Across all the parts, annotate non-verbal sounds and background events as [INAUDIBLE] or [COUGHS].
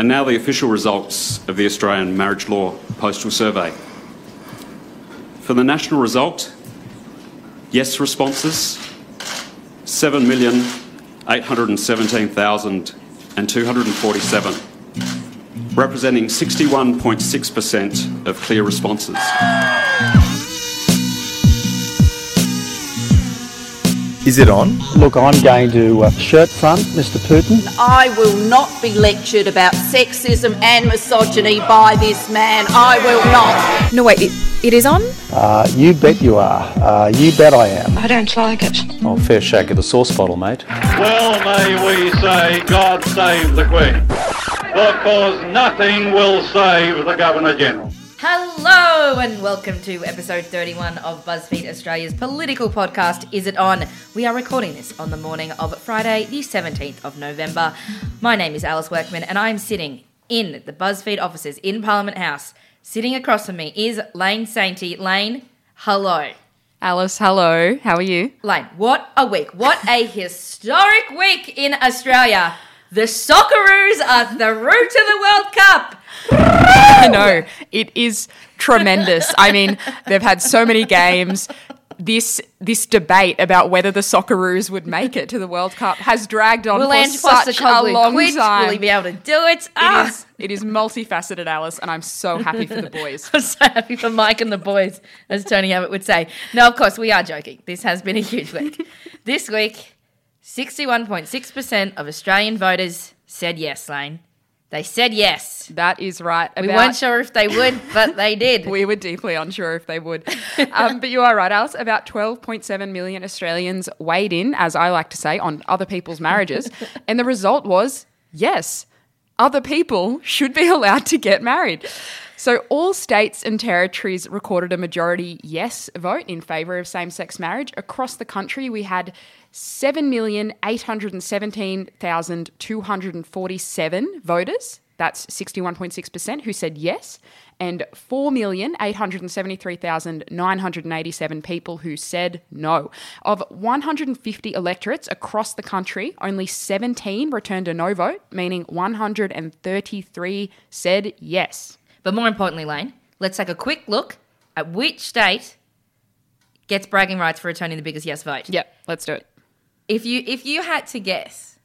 And now the official results of the Australian Marriage Law Postal Survey. For the national result, yes responses 7,817,247, representing 61.6% of clear responses. Is it on? Look, I'm going to uh, shirt front, Mr. Putin. I will not be lectured about sexism and misogyny by this man. I will not. No, wait, it, it is on? Uh, you bet you are. Uh, you bet I am. I don't like it. Oh, fair shake of the sauce bottle, mate. Well may we say, God save the Queen, because nothing will save the Governor General. Hello and welcome to episode 31 of BuzzFeed Australia's political podcast, Is It On? We are recording this on the morning of Friday, the 17th of November. My name is Alice Workman and I'm sitting in the BuzzFeed offices in Parliament House. Sitting across from me is Lane Sainty. Lane, hello. Alice, hello. How are you? Lane, what a week. What a historic week in Australia. The Socceroos are the route to the World Cup. [LAUGHS] I know. It is tremendous. I mean, they've had so many games. This this debate about whether the Socceroos would make it to the World Cup has dragged on Will for Ange such a long quit? time. Will he be able to do it? It Ah. is it is multifaceted, Alice, and I'm so happy for the [LAUGHS] boys. I'm so happy for Mike and the boys, as Tony Abbott would say. No, of course, we are joking. This has been a huge week. this week, 61.6% of Australian voters said yes, Lane. They said yes. That is right. We weren't sure if they would, but they did. [LAUGHS] We were deeply unsure if they would. Um, but you are right, Alice. About 12.7 million Australians weighed in, as I like to say, on other people's marriages. [LAUGHS] and the result was yes, other people should be [LAUGHS] allowed to get married. So all states and territories recorded a majority yes vote in favour of same sex marriage. Across the country, we had 7,817,247 voters. That's 61.6% who said yes, and 4,873,987 people who said no. Of 150 electorates across the country, only 17 returned a no vote, meaning 133 said yes. But more importantly, Lane, let's take a quick look at which state gets bragging rights for returning the biggest yes vote. Yep, let's do it. If you if you had to guess,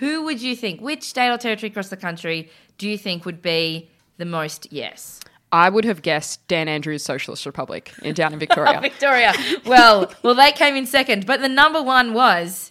who would you think? Which state or territory across the country do you think would be the most yes? I would have guessed Dan Andrews' Socialist Republic in down in [LAUGHS] Victoria. Oh, Victoria. Well, well, they came in second, but the number one was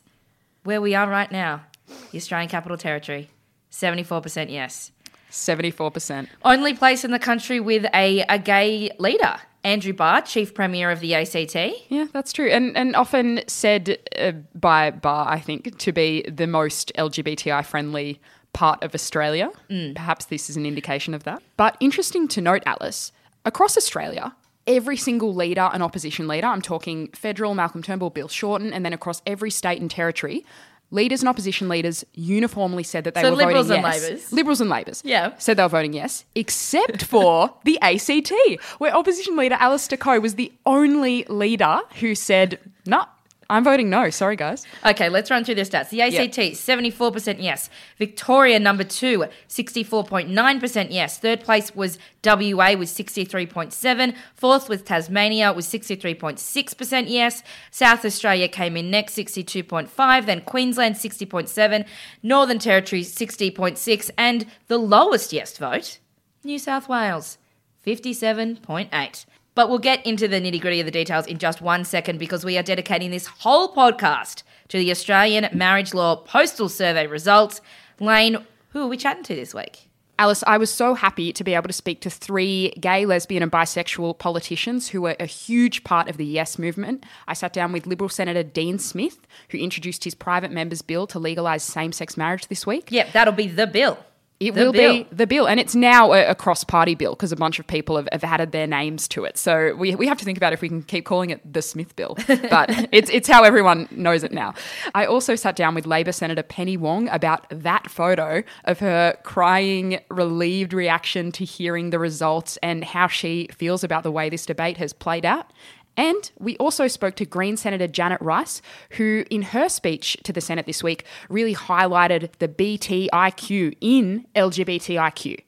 where we are right now, the Australian Capital Territory, seventy-four percent yes. 74%. Only place in the country with a, a gay leader, Andrew Barr, Chief Premier of the ACT. Yeah, that's true. And and often said uh, by Barr, I think, to be the most LGBTI friendly part of Australia. Perhaps this is an indication of that. But interesting to note, Alice, across Australia, every single leader and opposition leader, I'm talking federal, Malcolm Turnbull, Bill Shorten, and then across every state and territory, leaders and opposition leaders uniformly said that they So were Liberals voting and yes. Labors. Liberals and Labors. Yeah. Said they were voting yes, except for [LAUGHS] the ACT, where opposition leader Alistair Coe was the only leader who said, no, I'm voting no. Sorry, guys. Okay, let's run through the stats. The ACT, 74% yes. Victoria, number two, 64.9% yes. Third place was WA with 63.7. Fourth was Tasmania with 63.6% yes. South Australia came in next, 62.5. Then Queensland, 60.7. Northern Territory, 60.6. And the lowest yes vote, New South Wales, 57.8. But we'll get into the nitty gritty of the details in just one second because we are dedicating this whole podcast to the Australian Marriage Law Postal Survey results. Lane, who are we chatting to this week? Alice, I was so happy to be able to speak to three gay, lesbian, and bisexual politicians who were a huge part of the Yes movement. I sat down with Liberal Senator Dean Smith, who introduced his private members' bill to legalise same sex marriage this week. Yep, that'll be the bill. It The will bill. be the bill, and it's now a, a cross-party bill because a bunch of people have, have added their names to it. So we, we have to think about if we can keep calling it the Smith bill, [LAUGHS] but it's it's how everyone knows it now. I also sat down with Labor Senator Penny Wong about that photo of her crying, relieved reaction to hearing the results and how she feels about the way this debate has played out. And we also spoke to Green Senator Janet Rice, who, in her speech to the Senate this week, really highlighted the BTIQ in LGBTIQ.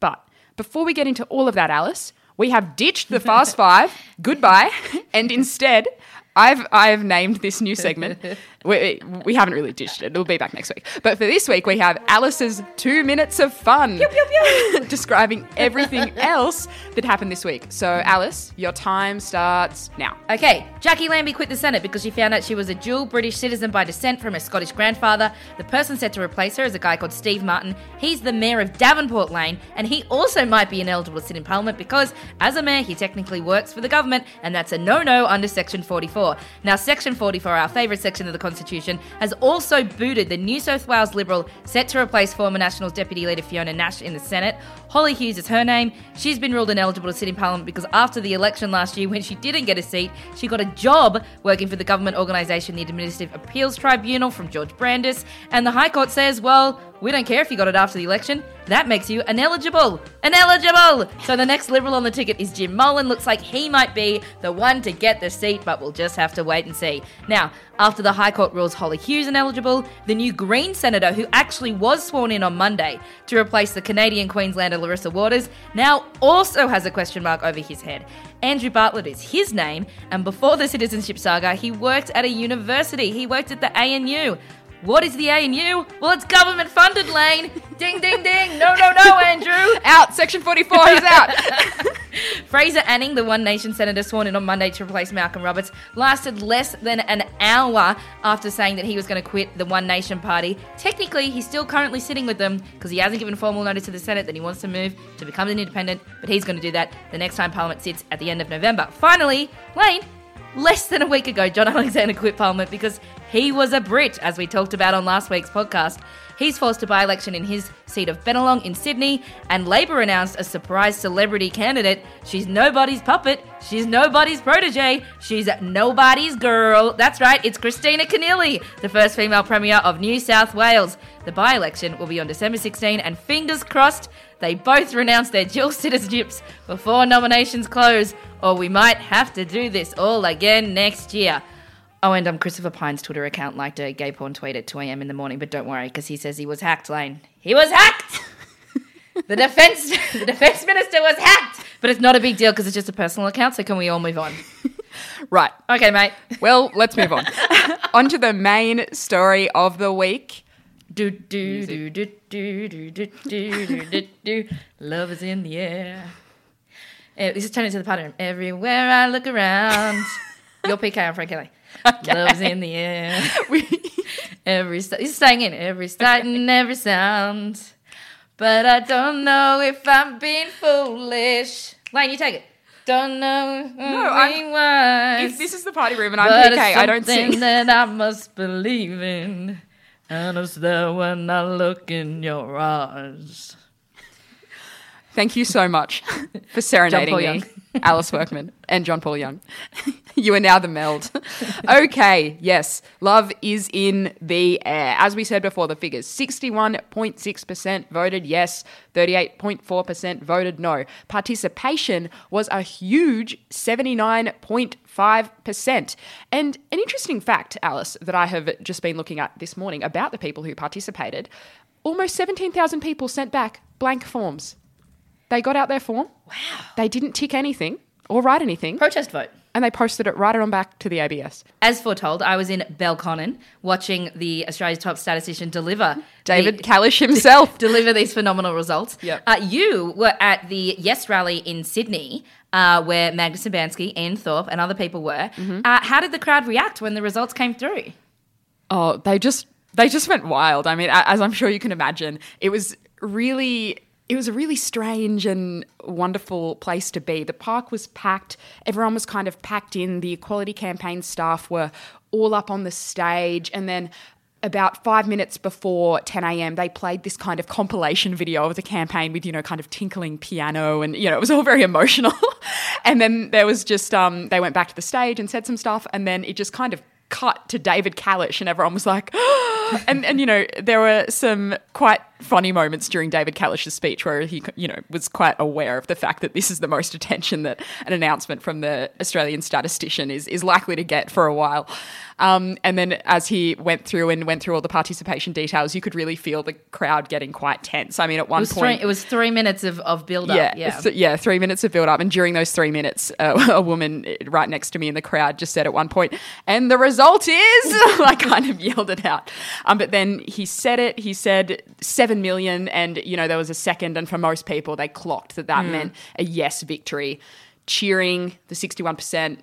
But before we get into all of that, Alice, we have ditched the Fast [LAUGHS] Five. Goodbye. And instead, I've I've named this new segment. We, we haven't really ditched it. It'll be back next week. But for this week, we have Alice's two minutes of fun, [LAUGHS] describing everything else that happened this week. So, Alice, your time starts now. Okay, Jacqui Lambie quit the Senate because she found out she was a dual British citizen by descent from her Scottish grandfather. The person set to replace her is a guy called Steve Martin. He's the mayor of Devonport Lane, and he also might be ineligible to sit in Parliament because, as a mayor, he technically works for the government, and that's a no no under Section 44. Now, Section 44, our favourite section of the Constitution, has also booted the New South Wales Liberal set to replace former Nationals Deputy Leader Fiona Nash in the Senate. Holly Hughes is her name. She's been ruled ineligible to sit in Parliament because after the election last year, when she didn't get a seat, she got a job working for the government organisation, the Administrative Appeals Tribunal, from George Brandis. And the High Court says, well, we don't care if you got it after the election. That makes you ineligible. Ineligible! So the next Liberal on the ticket is Jim Molan. Looks like he might be the one to get the seat, but we'll just have to wait and see. Now, after the High Court rules Holly Hughes ineligible, the new Green Senator, who actually was sworn in on Monday to replace the Canadian Queenslander Larissa Waters, now also has a question mark over his head. Andrew Bartlett is his name, and before the citizenship saga, he worked at a university. He worked at the ANU. What is the ANU? Well, it's government funded, Lane. Ding, ding, ding. No, no, no, Andrew. [LAUGHS] Out, Section 44, he's out. [LAUGHS] Fraser Anning, the One Nation senator sworn in on Monday to replace Malcolm Roberts, lasted less than an hour after saying that he was going to quit the One Nation party. Technically, he's still currently sitting with them because he hasn't given formal notice to the Senate that he wants to move to become an independent, but he's going to do that the next time Parliament sits at the end of November. Finally, Lane, less than a week ago, John Alexander quit Parliament because he was a Brit, as we talked about on last week's podcast. He's forced a by election in his seat of Bennelong in Sydney, and Labor announced a surprise celebrity candidate. She's nobody's puppet, she's nobody's protege, she's nobody's girl. That's right, it's Kristina Keneally, the first female Premier of New South Wales. The by election will be on December 16, and fingers crossed they both renounce their dual citizenships before nominations close, or we might have to do this all again next year. Oh, and um, Christopher Pyne's Twitter account liked a gay porn tweet at 2 a.m. in the morning, but don't worry, because he says he was hacked, Lane. He was hacked! [LAUGHS] the defense the defense minister was hacked! But it's not a big deal because it's just a personal account, so can we all move on? [LAUGHS] right. Okay, mate. Well, let's move on. [LAUGHS] on to the main story of the week. Do do do do do do do do do do do. Love is in the air. Eh, This is turning to the pattern. Everywhere I look around. Your PK, I'm Frank Kelly. [LAUGHS] Love's in the air. [LAUGHS] every st- he's staying in every sight and every sound. But I don't know if I'm being foolish. Lane, you take it. Don't know no, I'm-. If this is the party room and I'm But it's I don't something sing. that I must believe in. And it's there when I look in your eyes. Thank you so much for serenading me, Young. [LAUGHS] Alice Workman and John Paul Young. [LAUGHS] you are now the meld. okay, yes, love is in the air. As we said before, the figures 61.6% voted yes, 38.4% voted no. Participation was a huge 79.5%. And an interesting fact, Alice, that I have just been looking at this morning about the people who participated almost 17,000 people sent back blank forms. They got out their form. Wow. They didn't tick anything or write anything. Protest vote. and they posted it right on back to the ABS. As foretold, I was in Belconnen watching the Australia's top statistician deliver David the- Kalisch himself. [LAUGHS] deliver these phenomenal results. Yep. Uh, you were at the Yes rally in Sydney, uh, where Magda Szubanski, Ian Thorpe, and other people were. Mm-hmm. Uh, how did the crowd react when the results came through? Oh, they just they just went wild. I mean, as I'm sure you can imagine, it was really it was a really strange and wonderful place to be. The park was packed. Everyone was kind of packed in. The equality campaign staff were all up on the stage and then about five minutes before 10 a.m., they played this kind of compilation video of the campaign with, you know, kind of tinkling piano and, you know, it was all very emotional. [LAUGHS] and then there was just, um, they went back to the stage and said some stuff, and then it just kind of cut to David Kalisch, and everyone was like, [GASPS] and, and, you know, there were some quite funny moments during David Kalisch's speech where he, you know, was quite aware of the fact that this is the most attention that an announcement from the Australian statistician is is likely to get for a while. Um, and then as he went through and went through all the participation details, you could really feel the crowd getting quite tense. I mean, at one It point, three, it was three minutes of, of build up. yeah, Yeah. th- yeah, three minutes of build up, and during those three minutes, uh, [LAUGHS] a woman right next to me in the crowd just said at one point, "And the result is," [LAUGHS] I kind of yelled it out. Um, but then he said it. He said seven million, and you know there was a second, and for most people, they clocked that that mm. meant a yes victory, cheering the sixty-one percent.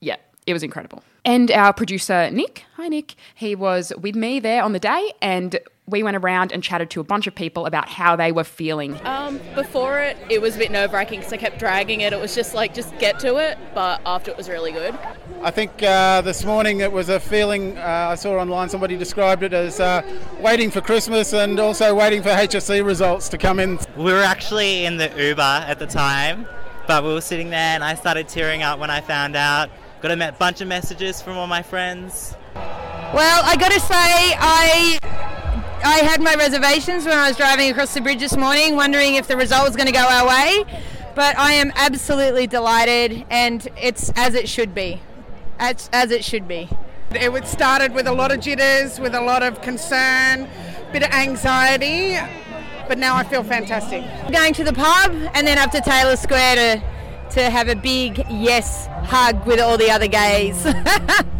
Yeah, it was incredible. And our producer, Nick, hi Nick, he was with me there on the day, and we went around and chatted to a bunch of people about how they were feeling. Um, before it, it was a bit nerve wracking because I kept dragging it. It was just like, just get to it. But after it was really good. I think uh, this morning it was a feeling uh, I saw online. Somebody described it as uh, waiting for Christmas and also waiting for HSC results to come in. We were actually in the Uber at the time, but we were sitting there and I started tearing up when I found out. Got a me- bunch of messages from all my friends. Well, I got to say, I I had my reservations when I was driving across the bridge this morning, wondering if the result was going to go our way. But I am absolutely delighted, and it's as it should be, as, as it should be. It started with a lot of jitters, with a lot of concern, a bit of anxiety, but now I feel fantastic. Going to the pub and then up to Taylor Square to to have a big yes hug with all the other gays. [LAUGHS]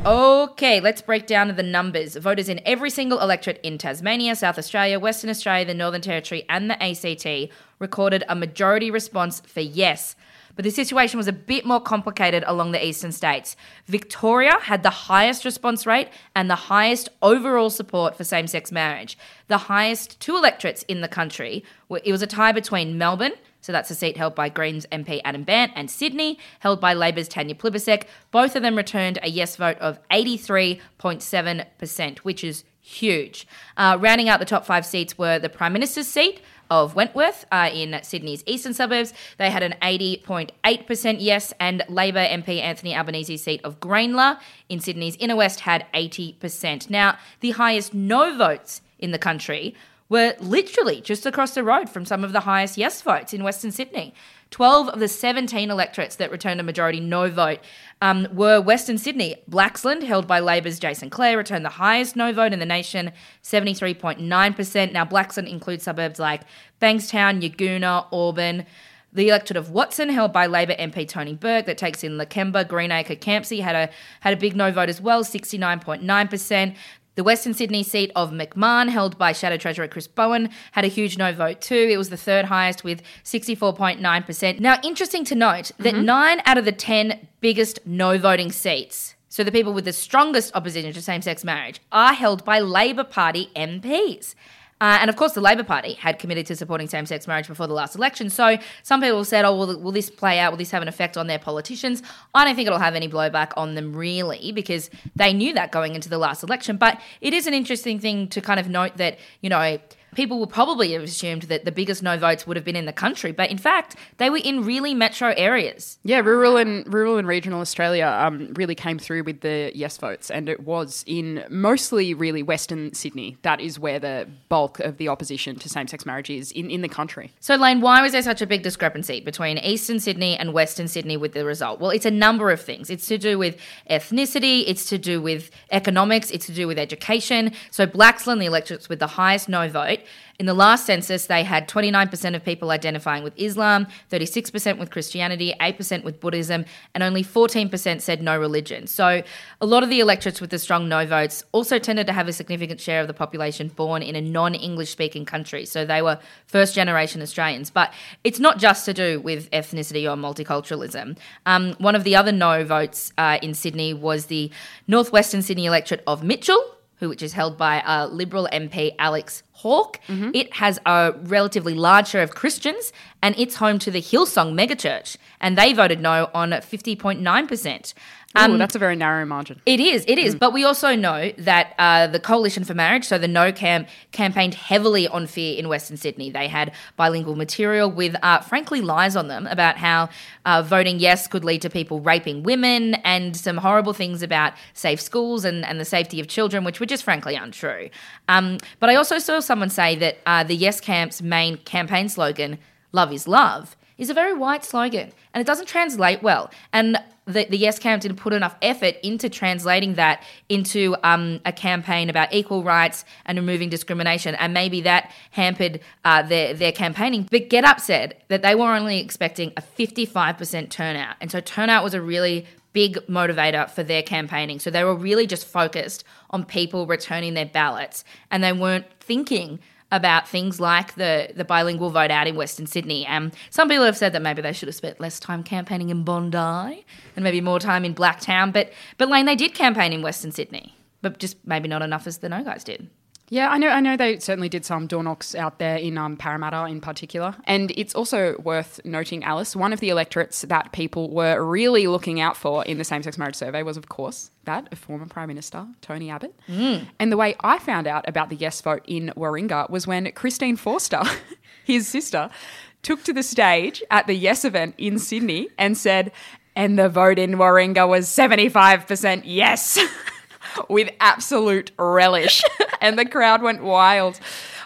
Okay, let's break down the numbers. Voters in every single electorate in Tasmania, South Australia, Western Australia, the Northern Territory, and the ACT recorded a majority response for yes. But the situation was a bit more complicated along the eastern states. Victoria had the highest response rate and the highest overall support for same sex marriage. The highest two electorates in the country. It was a tie between Melbourne, so that's a seat held by Greens MP Adam Bandt, and Sydney, held by Labor's Tanya Plibersek. Both of them returned a yes vote of 83.7%, which is huge. Uh, rounding out the top five seats were the Prime Minister's seat of Wentworth uh, in Sydney's eastern suburbs. They had an 80.8% yes, and Labor MP Anthony Albanese's seat of Grayndler in Sydney's inner west had 80%. Now, the highest no votes in the country were literally just across the road from some of the highest yes votes in Western Sydney. 12 of the 17 electorates that returned a majority no vote um, were Western Sydney. Blaxland, held by Labor's Jason Clare, returned the highest no vote in the nation, 73.9%. Now, Blaxland includes suburbs like Bankstown, Yagoona, Auburn. The electorate of Watson, held by Labor MP Tony Burke, that takes in Lakemba, Greenacre, Campsie, had a had a big no vote as well, 69.9%. The Western Sydney seat of McMahon, held by Shadow Treasurer Chris Bowen, had a huge no vote too. It was the third highest with 64.9%. Now, interesting to note that mm-hmm. nine out of the 10 biggest no voting seats, so the people with the strongest opposition to same sex marriage, are held by Labor Party MPs. Uh, and of course, the Labor Party had committed to supporting same sex marriage before the last election. So some people said, oh, will, will this play out? Will this have an effect on their politicians? I don't think it'll have any blowback on them, really, because they knew that going into the last election. But it is an interesting thing to kind of note that, you know, people would probably have assumed that the biggest no votes would have been in the country. But in fact, they were in really metro areas. Yeah, rural and rural and regional Australia um, really came through with the yes votes, and it was in mostly really Western Sydney. That is where the bulk of the opposition to same-sex marriage is in, in the country. So, Lane, why was there such a big discrepancy between Eastern Sydney and Western Sydney with the result? Well, it's a number of things. It's to do with ethnicity, it's to do with economics, it's to do with education. So, Blaxland, the electorates with the highest no vote, in the last census, they had 29% of people identifying with Islam, 36% with Christianity, 8% with Buddhism, and only 14% said no religion. So, a lot of the electorates with the strong no votes also tended to have a significant share of the population born in a non English speaking country. So, they were first generation Australians. But it's not just to do with ethnicity or multiculturalism. Um, one of the other no votes uh, in Sydney was the northwestern Sydney electorate of Mitchell who which is held by uh, Liberal MP Alex Hawke. It has a relatively large share of Christians, and it's home to the Hillsong megachurch, and they voted no on 50.9%. Ooh, that's a very narrow margin. It is, it is. But we also know that uh, the Coalition for Marriage, so the No Camp, campaigned heavily on fear in Western Sydney. They had bilingual material with, uh, frankly, lies on them about how uh, voting yes could lead to people raping women and some horrible things about safe schools and, and the safety of children, which were just frankly untrue. Um, but I also saw someone say that uh, the Yes Camp's main campaign slogan, Love is Love, is a very white slogan and it doesn't translate well. And the, the Yes Camp didn't put enough effort into translating that into um, a campaign about equal rights and removing discrimination. And maybe that hampered uh, their, their campaigning. But Get Up said that they were only expecting a 55% turnout. And so turnout was a really big motivator for their campaigning. So they were really just focused on people returning their ballots and they weren't thinking about things like the, the bilingual vote out in Western Sydney. Um, some people have said that maybe they should have spent less time campaigning in Bondi and maybe more time in Blacktown. But, but Lane, they did campaign in Western Sydney, but just maybe not enough as the No guys did. Yeah, I know. I know they certainly did some door knocks out there in um, Parramatta, in particular. And it's also worth noting, Alice, one of the electorates that people were really looking out for in the same-sex marriage survey was, of course, that of former Prime Minister Tony Abbott. Mm. And the way I found out about the yes vote in Warringah was when Christine Forster, [LAUGHS] his sister, took to the stage at the Yes event in Sydney and said, "And the vote in Warringah was seventy-five percent yes." [LAUGHS] with absolute relish. [LAUGHS] and the crowd went wild.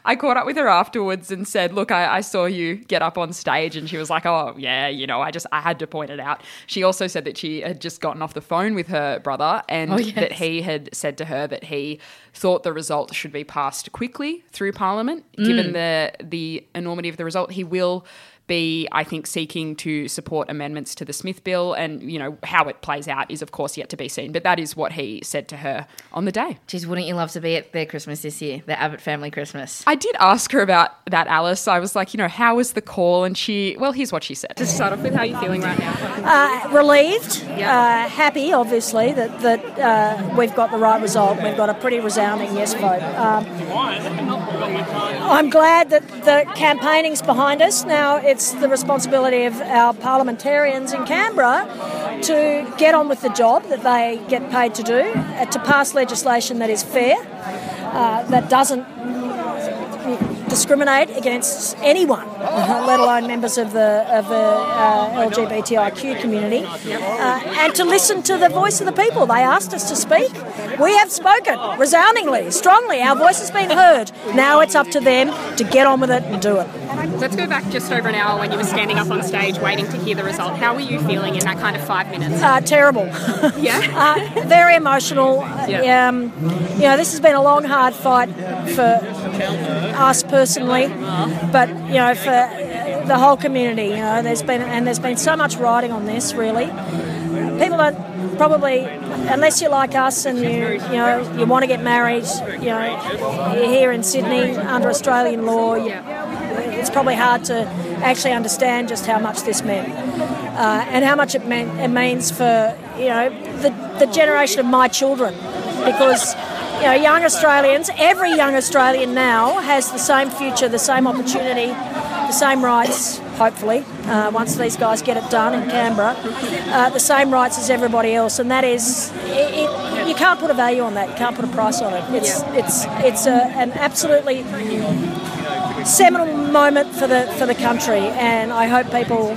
I caught up with her afterwards and said, Look, I, I, saw you get up on stage. And she was like, Oh, yeah, you know, I just, I had to point it out. She also said that she had just gotten off the phone with her brother and Oh, yes. that he had said to her that he thought the result should be passed quickly through Parliament. Given Mm. the, the enormity of the result, he will be, I think, seeking to support amendments to the Smith bill. And, you know, how it plays out is, of course, yet to be seen. But that is what he said to her on the day. Geez, wouldn't you love to be at their Christmas this year, the Abbott family Christmas? I did ask her about that, Alice. I was like, you know, how was the call? And she, well, here's what she said. To start off with, how you're you feeling right now? Uh, relieved, uh, happy, obviously, that, that uh, we've got the right result. We've got a pretty resounding yes vote. Um, I'm glad that the campaigning's behind us. Now it's the responsibility of our parliamentarians in Canberra to get on with the job that they get paid to do, uh, to pass legislation that is fair, uh, that doesn't discriminate against anyone, uh, let alone members of the of the uh, LGBTIQ community, uh, and to listen to the voice of the people. They asked us to speak. We have spoken resoundingly, strongly. Our voice has been heard. Now it's up to them to get on with it and do it. Let's go back just over an hour when you were standing up on stage waiting to hear the result. How were you feeling in that kind of five minutes? Uh, terrible. [LAUGHS] yeah. [LAUGHS] uh, very emotional. Yeah. Um, you know, this has been a long, hard fight for us personally, but you know, for the whole community. You know, there's been and there's been so much riding on this. Really, people don't probably, unless you're like us and you you know you want to get married. You know, here in Sydney under Australian law. You, it's probably hard to actually understand just how much this meant uh, and how much it, meant, it means for you know the, the generation of my children because you know young Australians every young Australian now has the same future the same opportunity the same rights hopefully uh, once these guys get it done in Canberra uh, the same rights as everybody else. And that is it, it, you can't put a value on that. You can't put a price on it. It's it's it's a, an absolutely seminal moment for the for the country, and I hope people,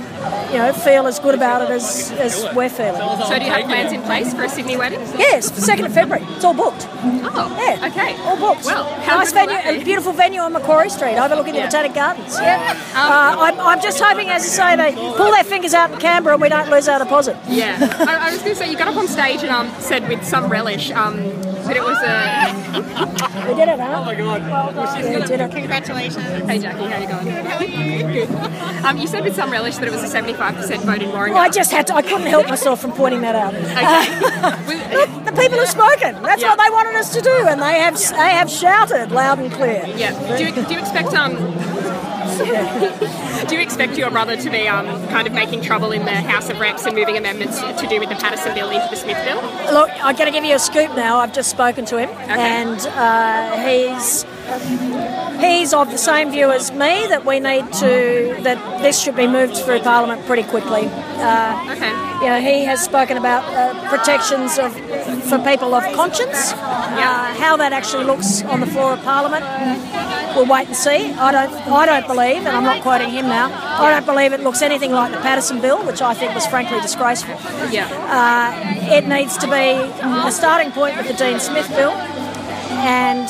you know, feel as good about it as, as we're feeling. So, do you have plans in place for a Sydney wedding? Yes, for second of February. It's all booked. Oh, yeah, okay. all booked. Well, how nice venue, a beautiful venue on Macquarie Street, overlooking Yeah. the Botanic Gardens. Yeah, uh, I'm, I'm just hoping, as I say, they pull their fingers out in Canberra and we don't lose our deposit. Yeah. I, I was going to say, you got up on stage and um, said with some relish um, that it was a. We did it, huh? Oh my God. Yeah, we did it. Congratulations. Hey, Jackie, how you going? Good, how are you? Good. Um, you said with some relish that it was a 75% vote in Warringah. Well, I just had to, I couldn't help myself from pointing that out. Look, the people have spoken. That's what they wanted us to do, and they have they have shouted loud and clear. Yeah. Do you, do you expect um, Do you expect your brother to be um, kind of making trouble in the House of Reps and moving amendments to do with the Paterson bill into the Smith bill? Look, I'm going to give you a scoop now. I've just spoken to him, and uh, he's he's of the same view as me that we need to that this should be moved through Parliament pretty quickly. Uh, okay. You know, he has spoken about uh, protections of for people of conscience. Uh, how that actually looks on the floor of Parliament, we'll wait and see. I don't, I don't believe, and I'm not quoting him now. I don't believe it looks anything like the Paterson bill, which I think was frankly disgraceful. Yeah. Uh, it needs to be a starting point with the Dean Smith bill, and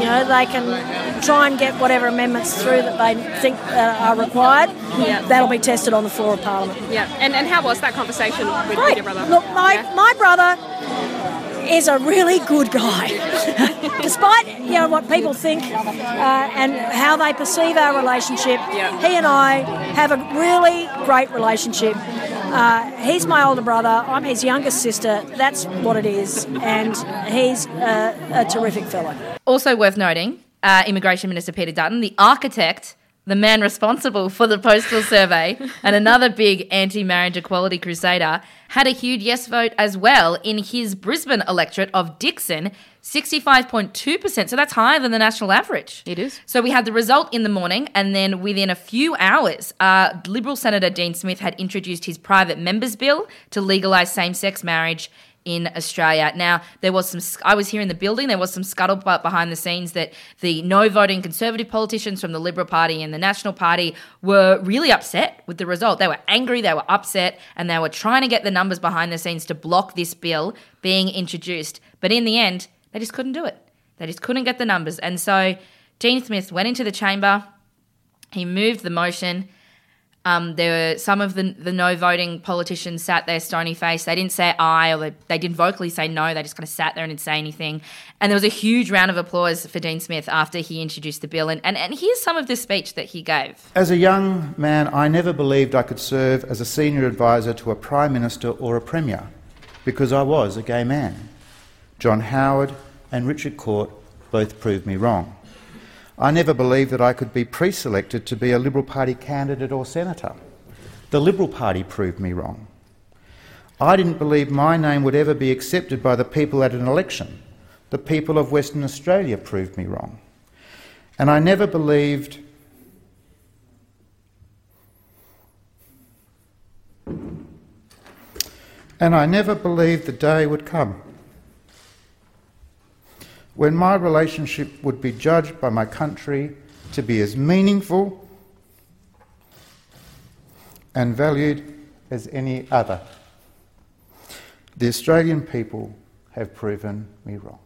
you know they can try and get whatever amendments through that they think uh, are required. Yeah. That'll be tested on the floor of Parliament. Yeah. And, and how was that conversation with, Great. your brother? Look, my my brother is a really good guy, [LAUGHS] despite you know what people think uh, and how they perceive our relationship. He and I have a really great relationship. Uh, he's my older brother. I'm his youngest sister. That's what it is, and he's uh, a terrific fellow. Also worth noting, uh, Immigration Minister Peter Dutton, the architect, the man responsible for the postal survey, and another big anti-marriage equality crusader, had a huge yes vote as well in his Brisbane electorate of Dickson, 65.2%. So that's higher than the national average. It is. So we had the result in the morning, and then within a few hours, uh, Liberal Senator Dean Smith had introduced his private members bill to legalise same-sex marriage in Australia. Now, there was some, I was here in the building, there was some scuttlebutt behind the scenes that the no voting Conservative politicians from the Liberal Party and the National Party were really upset with the result. They were angry, they were upset, and they were trying to get the numbers behind the scenes to block this bill being introduced. But in the end, they just couldn't do it. They just couldn't get the numbers. And so Dean Smith went into the chamber, he moved the motion. Um, there were some of the, the no voting politicians sat there stony faced. They didn't say aye or they, they didn't vocally say no. They just kind of sat there and didn't say anything. And there was a huge round of applause for Dean Smith after he introduced the bill. And, and, and here's some of the speech that he gave. As a young man, I never believed I could serve as a senior advisor to a Prime Minister or a Premier because I was a gay man. John Howard and Richard Court both proved me wrong. I never believed that I could be pre selected to be a Liberal Party candidate or senator. The Liberal Party proved me wrong. I didn't believe my name would ever be accepted by the people at an election. The people of Western Australia proved me wrong. And I never believed and I never believed the day would come when my relationship would be judged by my country to be as meaningful and valued as any other. The Australian people have proven me wrong.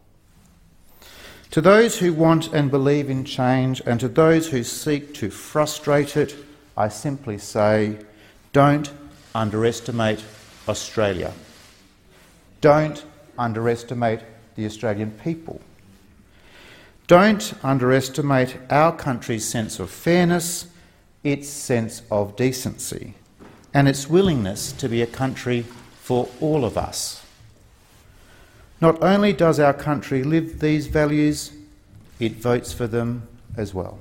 To those who want and believe in change, and to those who seek to frustrate it, I simply say don't underestimate Australia. Don't underestimate the Australian people. Don't underestimate our country's sense of fairness, its sense of decency, and its willingness to be a country for all of us. Not only does our country live these values, it votes for them as well.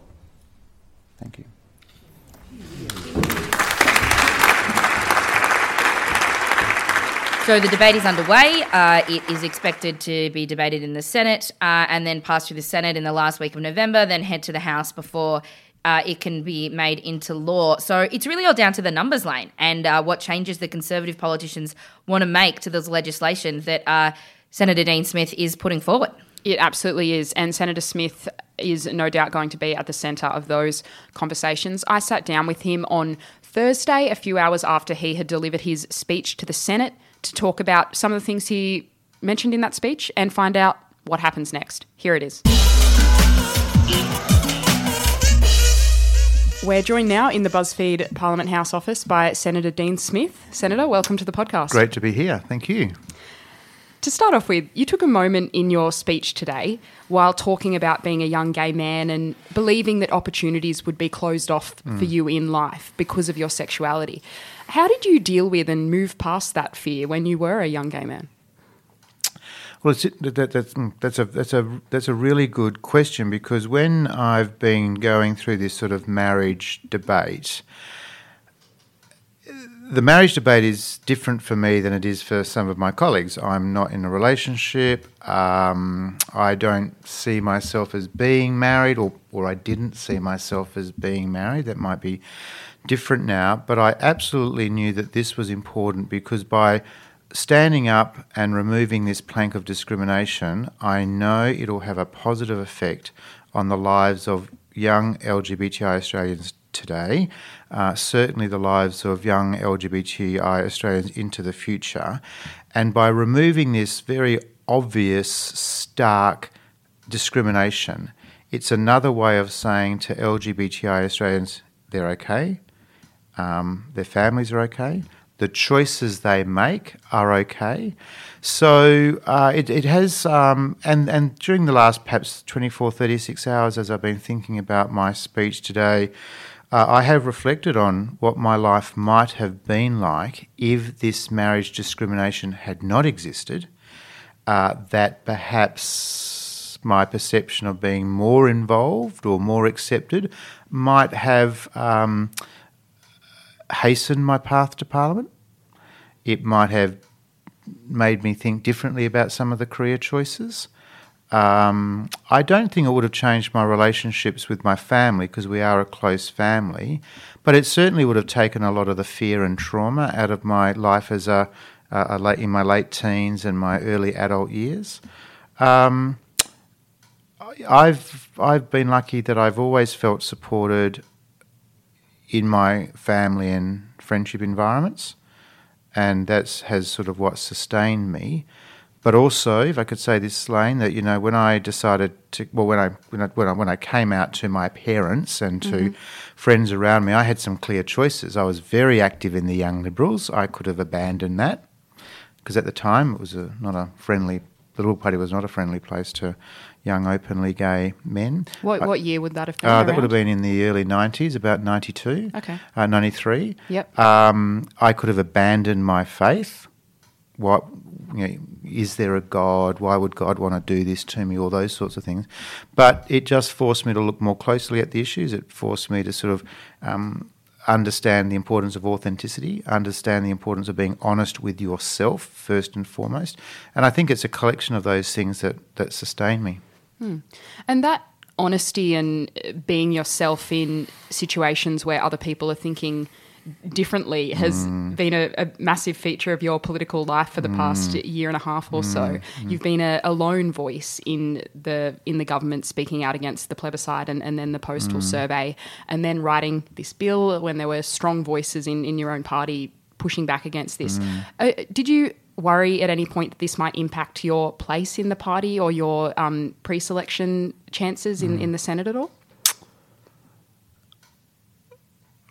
Thank you. So the debate is underway. Uh, it is expected to be debated in the Senate uh, and then passed through the Senate in the last week of November, then head to the House before uh, it can be made into law. So it's really all down to the numbers lane and uh, what changes the Conservative politicians want to make to this legislation that uh, Senator Dean Smith is putting forward. It absolutely is. And Senator Smith is no doubt going to be at the centre of those conversations. I sat down with him on Thursday, a few hours after he had delivered his speech to the Senate, to talk about some of the things he mentioned in that speech and find out what happens next. Here it is. We're joined now in the BuzzFeed Parliament House office by Senator Dean Smith. Senator, welcome to the podcast. Great to be here. Thank you. To start off with, you took a moment in your speech today while talking about being a young gay man and believing that opportunities would be closed off Mm. for you in life because of your sexuality. How did you deal with and move past that fear when you were a young gay man? Well, that, that's, mm, that's a that's a that's a really good question because when I've been going through this sort of marriage debate, the marriage debate is different for me than it is for some of my colleagues. I'm not in a relationship. Um, I don't see myself as being married, or, or I didn't see myself as being married. That might be different now, but I absolutely knew that this was important because by standing up and removing this plank of discrimination, I know it'll have a positive effect on the lives of young LGBTI Australians today, uh, certainly the lives of young LGBTI Australians into the future. And by removing this very obvious, stark discrimination, it's another way of saying to LGBTI Australians, they're okay, um, their families are okay, the choices they make are okay. So uh, it, it has, um, and, and during the last perhaps 24, 36 hours, as I've been thinking about my speech today, uh, I have reflected on what my life might have been like if this marriage discrimination had not existed. Uh, that perhaps my perception of being more involved or more accepted might have um, hastened my path to Parliament. It might have made me think differently about some of the career choices. Um, I don't think it would have changed my relationships with my family because we are a close family, but it certainly would have taken a lot of the fear and trauma out of my life as a, a, late, in my late teens and my early adult years. Um, I've I've been lucky that I've always felt supported in my family and friendship environments, and that has sort of what sustained me. But also, if I could say this, Lane, that you know, when I decided to, well, when I when I when I, when I came out to my parents and to Mhm. friends around me, I had some clear choices. I was very active in the Young Liberals. I could have abandoned that because at the time it was a, not a friendly. The Liberal Party was not a friendly place to young, openly gay men. What, what year would that have been? uh, that would have been in the early 90s, about 92, Okay. uh, 93. Yep. Um, I could have abandoned my faith. What, you know, is there a God? Why would God want to do this to me? All those sorts of things. But it just forced me to look more closely at the issues. It forced me to sort of um, understand the importance of authenticity, understand the importance of being honest with yourself first and foremost. And I think it's a collection of those things that, that sustain me. Hmm. And that honesty and uh, being yourself in situations where other people are thinking differently has Mm. been a, a massive feature of your political life for the past Mm. year and a half or so. Mm. Mm. You've been a, a lone voice in the in the government speaking out against the plebiscite and, and then the postal Mm. survey, and then writing this bill when there were strong voices in, in your own party pushing back against this. Mm. Uh, did you worry at any point that this might impact your place in the party or your um, pre-selection chances in, Mm. in the Senate at all?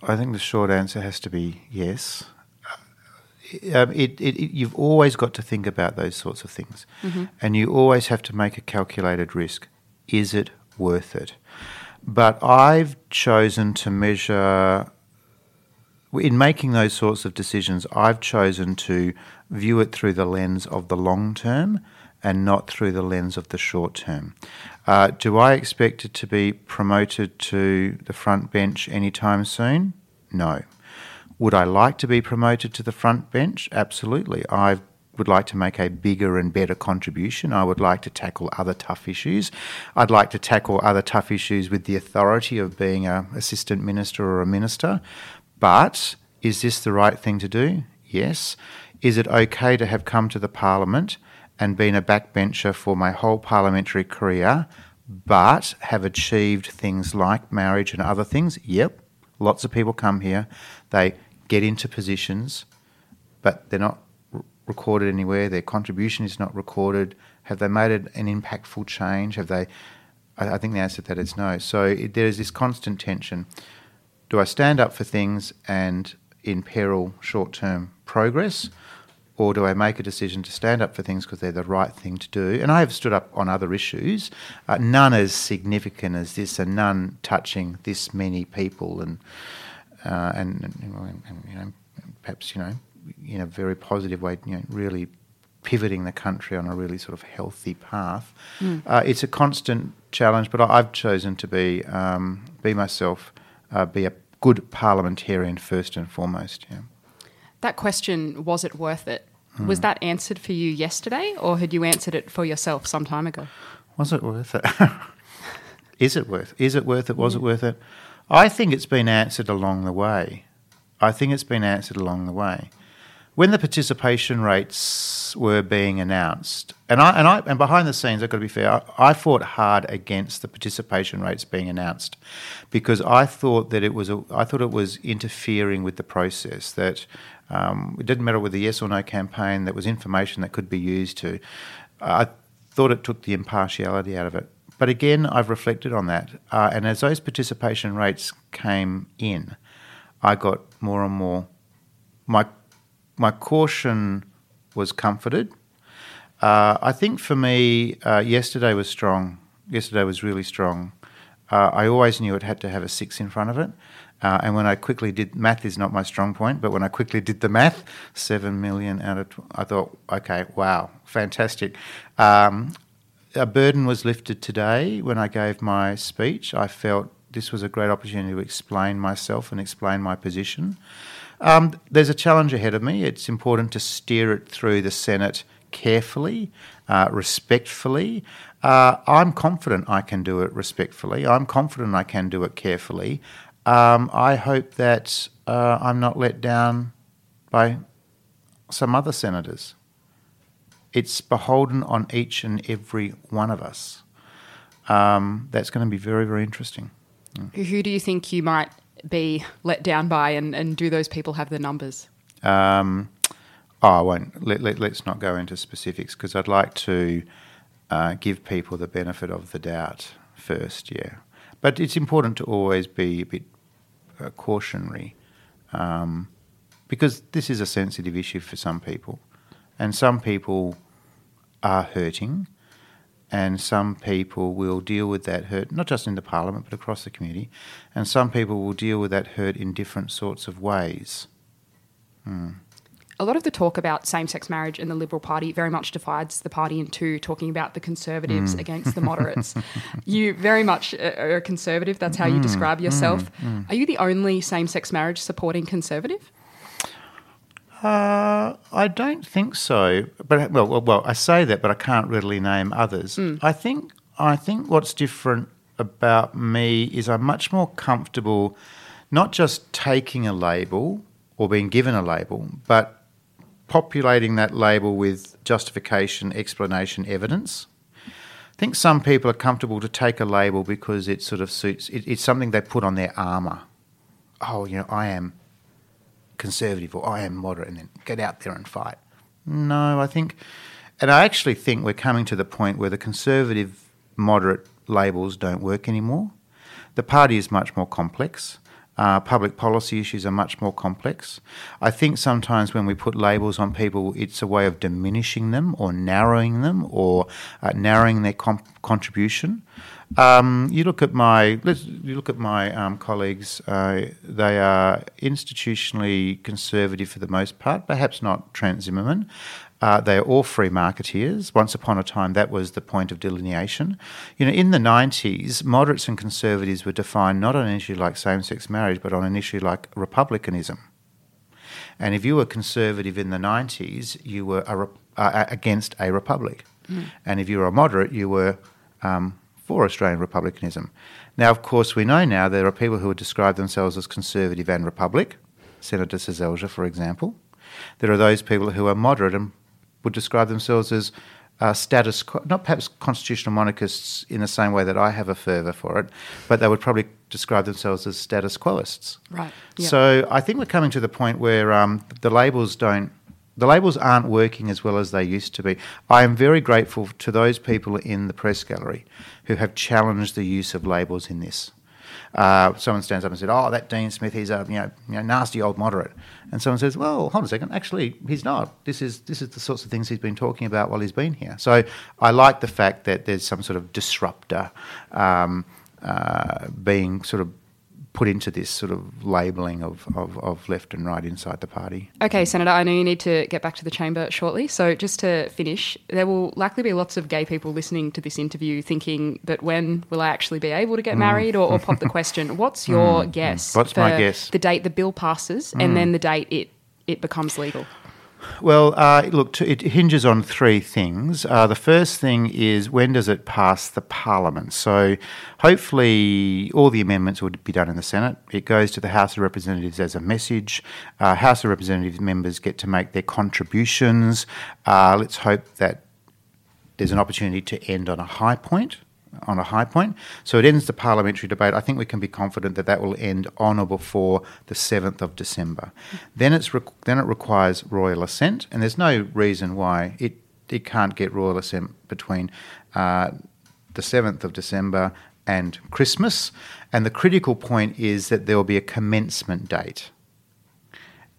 I think the short answer has to be yes. Um, it, it, it, you've always got to think about those sorts of things, Mhm. and you always have to make a calculated risk. Is it worth it? But I've chosen to measure. In making those sorts of decisions, I've chosen to view it through the lens of the long term and not through the lens of the short term. Uh, do I expect it to be promoted to the front bench anytime soon? No. Would I like to be promoted to the front bench? Absolutely. I would like to make a bigger and better contribution. I would like to tackle other tough issues. I'd like to tackle other tough issues with the authority of being an assistant minister or a minister. But is this the right thing to do? Yes. Is it okay to have come to the parliament and been a backbencher for my whole parliamentary career, but have achieved things like marriage and other things? Yep. Lots of people come here, they get into positions, but they're not recorded anywhere. Their contribution is not recorded. Have they made an impactful change? Have they? I, I think the answer to that is no. So it, there is this constant tension. Do I stand up for things and imperil short-term progress, or do I make a decision to stand up for things because they're the right thing to do? And I have stood up on other issues, uh, none as significant as this, and none touching this many people, and uh, and, and, and, you know perhaps you know in a very positive way, you know, really pivoting the country on a really sort of healthy path. Mm. Uh, it's a constant challenge, but I've chosen to be um, be myself, uh, be a good parliamentarian first and foremost. Yeah. That question, was it worth it? Was Mm. that answered for you yesterday, or had you answered it for yourself some time ago? Was it worth it? [LAUGHS] Is it worth? Is it worth it? Was it worth it? I think it's been answered along the way. I think it's been answered along the way. When the participation rates were being announced, and I and I and behind the scenes, I've got to be fair, I, I fought hard against the participation rates being announced because I thought that it was a, I thought it was interfering with the process. That um, it didn't matter with the yes or no campaign. That was information that could be used to. I thought it took the impartiality out of it. But again, I've reflected on that, uh, and as those participation rates came in, I got more and more. My my caution was comforted. Uh, I think for me, uh, yesterday was strong. Yesterday was really strong. Uh, I always knew it had to have a six in front of it. Uh, and when I quickly did, math is not my strong point, but when I quickly did the math, seven million out of, tw- I thought, okay, wow, fantastic. Um, a burden was lifted today when I gave my speech. I felt this was a great opportunity to explain myself and explain my position. Um, there's a challenge ahead of me. It's important to steer it through the Senate carefully, uh, respectfully. Uh, I'm confident I can do it respectfully. I'm confident I can do it carefully. Um, I hope that uh, I'm not let down by some other senators. It's beholden on each and every one of us. Um, that's going to be very, very interesting. Who do you think you might be let down by, and, and do those people have the numbers? Um, oh, I won't. Let, let, let's not go into specifics because I'd like to uh, give people the benefit of the doubt first, yeah. But it's important to always be a bit uh, cautionary um, because this is a sensitive issue for some people. And some people are hurting, and some people will deal with that hurt, not just in the parliament, but across the community. And some people will deal with that hurt in different sorts of ways. Hmm. A lot of the talk about same sex marriage in the Liberal Party very much divides the party in two, talking about the conservatives Mm. against the moderates. [LAUGHS] you very much are a conservative, that's how you Mm, describe yourself. mm, mm. Are you the only same sex marriage supporting conservative? Uh, I don't think so. But well, well, well, I say that, but I can't readily name others. Mm. I think I think what's different about me is I'm much more comfortable not just taking a label or being given a label, but populating that label with justification, explanation, evidence. I think some people are comfortable to take a label because it sort of suits. It, it's something they put on their armour. Oh, you know, I am conservative or I am moderate, and then get out there and fight. No, I think, and I actually think we're coming to the point where the conservative moderate labels don't work anymore. The party is much more complex. Uh, public policy issues are much more complex. I think sometimes when we put labels on people, it's a way of diminishing them or narrowing them or uh, narrowing their comp- contribution. Um, you look at my you look at my um, colleagues. Uh, they are institutionally conservative for the most part. Perhaps not Trent Zimmerman. Uh, they are all free marketeers. Once upon a time, that was the point of delineation. You know, in the 90s, moderates and conservatives were defined not on an issue like same sex marriage, but on an issue like republicanism. And if you were conservative in the 90s, you were a, uh, against a republic. Mm. And if you were a moderate, you were um, for Australian republicanism. Now, of course, we know now there are people who would describe themselves as conservative and republic, Senator Seselja, for example. There are those people who are moderate and would describe themselves as uh, status quo, not perhaps constitutional monarchists in the same way that I have a fervour for it, but they would probably describe themselves as status quoists. Right. So I think we're coming to the point where um, the labels don't, the labels aren't working as well as they used to be. I am very grateful to those people in the press gallery who have challenged the use of labels in this. Uh, someone stands up and said, "Oh, that Dean Smith, he's a you know, you know nasty old moderate," and someone says, "Well, hold on a second. Actually, he's not. This is this is the sorts of things he's been talking about while he's been here." So I like the fact that there's some sort of disruptor um, uh, being sort of put into this sort of labelling of, of, of left and right inside the party. Okay, Senator, I know you need to get back to the chamber shortly. So, just to finish, there will likely be lots of gay people listening to this interview thinking that when will I actually be able to get Mm. married or, or pop the [LAUGHS] question, what's your Mm, guess? What's for my guess? The date the bill passes Mm. and then the date it, it becomes legal. Well, uh, look, it hinges on three things. Uh, the first thing is when does it pass the Parliament? So, hopefully, all the amendments will be done in the Senate. It goes to the House of Representatives as a message. Uh, House of Representatives members get to make their contributions. Uh, let's hope that there's an opportunity to end on a high point. On a high point, so it ends the parliamentary debate. I think we can be confident that that will end on or before the seventh of December. Then it's requ then it requires royal assent, and there's no reason why it it can't get royal assent between uh, the seventh of December and Christmas. And the critical point is that there will be a commencement date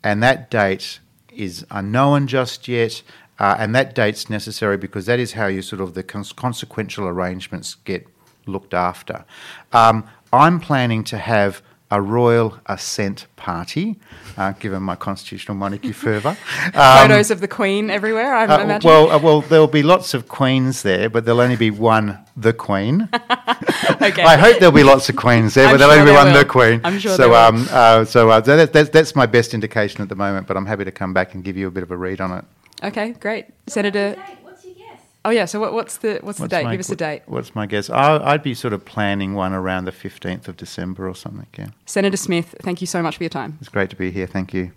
and that date is unknown just yet. Uh, and that date's necessary because that is how you sort of the cons- consequential arrangements get looked after. Um, I'm planning to have a royal assent party, uh, given my constitutional monarchy [LAUGHS] fervour. Um, Photos of the Queen everywhere, I uh, imagine. well, uh, well, there'll be lots of queens there, but there'll only be one the Queen. [LAUGHS] okay. I hope there'll be lots of queens there, I'm but there'll sure only be there one will. the Queen. I'm sure so, um, uh, so uh, that, that's, that's my best indication at the moment, but I'm happy to come back and give you a bit of a read on it. Okay, great. Senator. What's your guess? Oh yeah. So what, what's the what's, the date? my- Give us a date. What's my guess? I, I'd be sort of planning one around the 15th of December or something, yeah. Senator Smith, thank you so much for your time. It's great to be here. Thank you.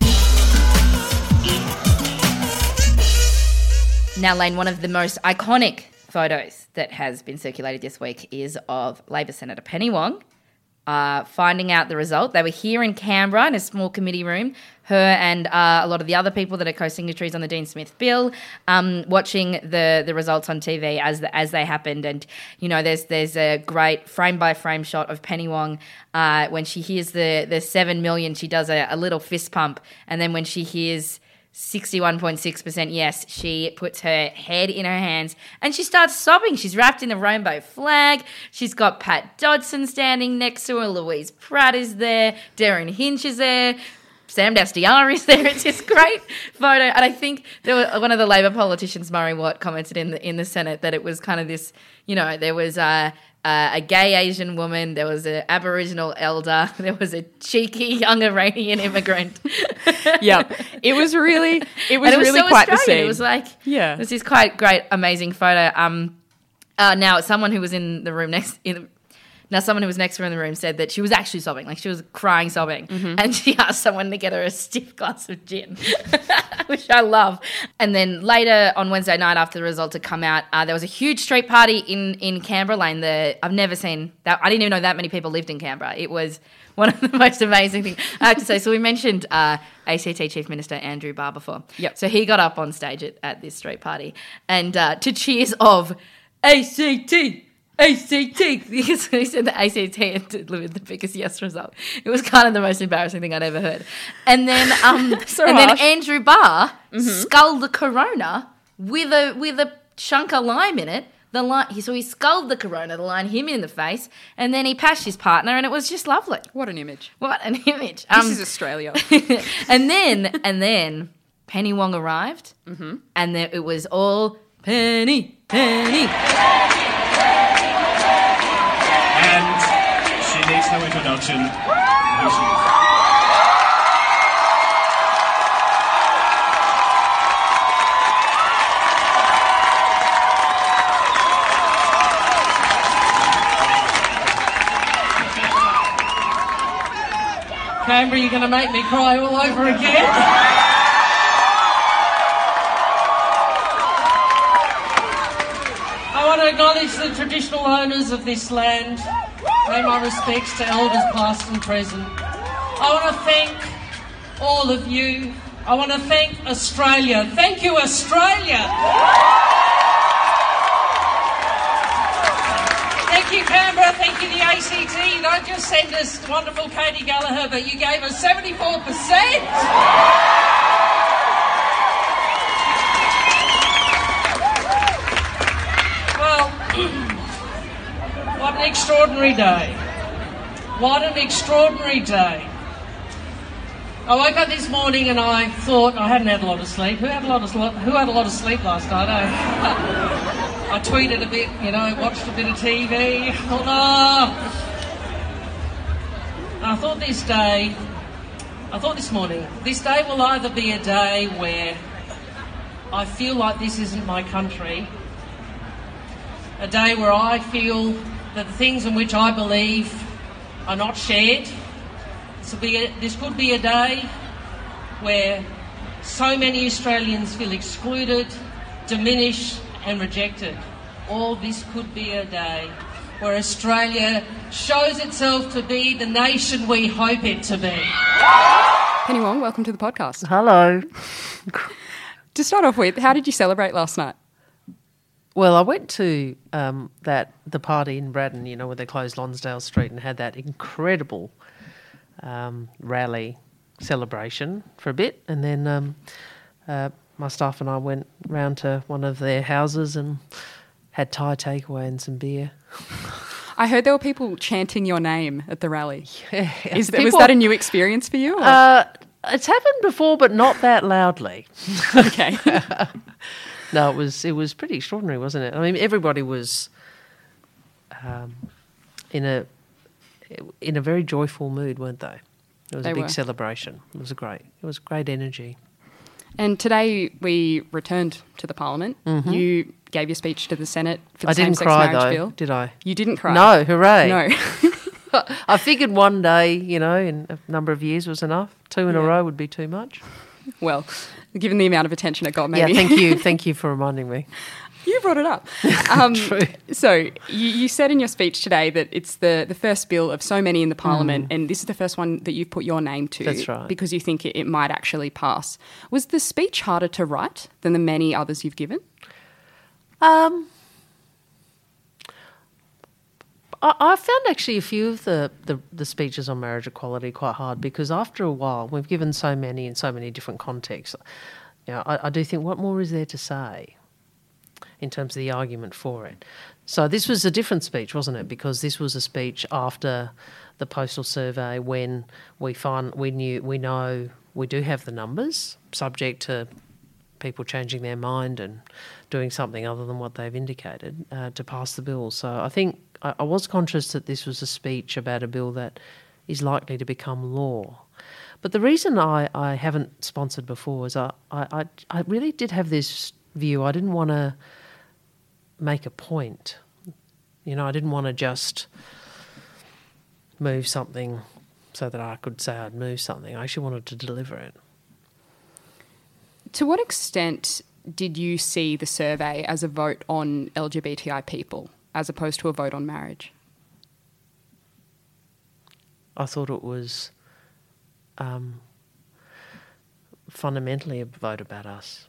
Now, Lane, one of the most iconic photos that has been circulated this week is of Labor Senator Penny Wong uh, finding out the result. They were here in Canberra in a small committee room, her and uh, a lot of the other people that are co-signatories on the Dean Smith bill, um, watching the the results on TV as the, as they happened. And you know, there's there's a great frame by frame shot of Penny Wong uh, when she hears the the seven million, she does a, a little fist pump, and then when she hears 61.6% yes. She puts her head in her hands and she starts sobbing. She's wrapped in the rainbow flag. She's got Pat Dodson standing next to her. Louise Pratt is there. Derryn Hinch is there. Sam Dastyari is there. [LAUGHS] It's this great photo. And I think there were, one of the Labor politicians, Murray Watt, commented in the, in the Senate that it was kind of this, you know, there was uh, uh, a gay Asian woman, there was an Aboriginal elder, [LAUGHS] there was a cheeky young Iranian immigrant. [LAUGHS] yeah, it was really, it was And really so quite the Australian. scene. It was like, Yeah. This is quite great, amazing photo. Um, uh, now someone who was in the room next, in, now someone who was next to her in the room said that she was actually sobbing, like she was crying, sobbing, Mm-hmm. and she asked someone to get her a stiff glass of gin, [LAUGHS] which I love. And then later on Wednesday night, after the results had come out, uh, there was a huge street party in in Canberra Lane. The I've never seen that. I didn't even know that many people lived in Canberra. It was one of the [LAUGHS] most amazing things I have to say. So we mentioned uh, ACT Chief Minister Andrew Barr before. Yep. So he got up on stage at, at this street party and uh, to cheers of ACT. ACT because [LAUGHS] he said the ACT had delivered the biggest yes result. It was kind of the most embarrassing thing I'd ever heard. And then [LAUGHS] um So and then. Andrew Barr sculled the corona with a with a chunk of lime in it. The line, so he sculled the corona, the line him in the face, and then he pashed his partner, and it was just lovely. What an image! What an [LAUGHS] image! This Um, is Australia. and then and then Penny Wong arrived, and then it was all Penny, Penny. Needs no introduction. Canberra, you're going to make me cry all over again? I want to acknowledge the traditional owners of this land. Pay my respects to elders past and present. I want to thank all of you. I want to thank Australia. Thank you, Australia. Thank you, Canberra. Thank you, the ACT. Don't just send us wonderful Katy Gallagher, but you gave us 74%. Extraordinary day. What an extraordinary day. I woke up this morning and I thought I hadn't had a lot of sleep. Who had a lot of who had a lot of sleep last night? Eh? [LAUGHS] I tweeted a bit, you know, watched a bit of TV. Thought, [LAUGHS] oh. I thought this day, I thought this morning, this day will either be a day where I feel like this isn't my country, a day where I feel the things in which I believe are not shared. This, will be a, this could be a day where so many Australians feel excluded, diminished, and rejected. Or this could be a day where Australia shows itself to be the nation we hope it to be. Penny Wong, welcome to the podcast. Hello. To start off with, how did you celebrate last night? Well, I went to um, that the party in Braddon, you know, where they closed Lonsdale Street and had that incredible um, rally celebration for a bit, and then um, uh, my staff and I went round to one of their houses and had Thai takeaway and some beer. I heard there were people chanting your name at the rally. [LAUGHS] Yeah, Is [LAUGHS] that, was that a new experience for you? Uh, it's happened before, but not that loudly. [LAUGHS] okay. No, it was it was pretty extraordinary, wasn't it? I mean, everybody was um, in a in a very joyful mood, weren't they? It was They a big were. celebration. It was a great. It was great energy. And today we returned to the Parliament. Mhm. You gave your speech to the Senate for the I didn't same-sex cry marriage though, bill. did I? You didn't cry. No, hooray! No. [LAUGHS] I figured one day, you know, in a number of years was enough. Two in a row would be too much. well, given the amount of attention it got, maybe. Yeah, thank you, [LAUGHS] thank you for reminding me. You brought it up. [LAUGHS] Um, So you, you said in your speech today that it's the, the first bill of so many in the Parliament, Mm. and this is the first one that you've put your name to. That's right. Because you think it, it might actually pass. Was the speech harder to write than the many others you've given? Um, I, I found actually a few of the, the, the speeches on marriage equality quite hard because after a while, we've given so many in so many different contexts. You know, I, I do think, what more is there to say in terms of the argument for it? So this was a different speech, wasn't it? Because this was a speech after the postal survey when we find we knew we know we do have the numbers, subject to people changing their mind and doing something other than what they've indicated uh, to pass the bill. So I think I, I was conscious that this was a speech about a bill that is likely to become law. But the reason I, I haven't sponsored before is I, I, I- I really did have this view. I didn't want to make a point. You know, I didn't want to just move something so that I could say I'd move something. I actually wanted to deliver it. To what extent did you see the survey as a vote on LGBTI people as opposed to a vote on marriage? I thought it was um, fundamentally a vote about us.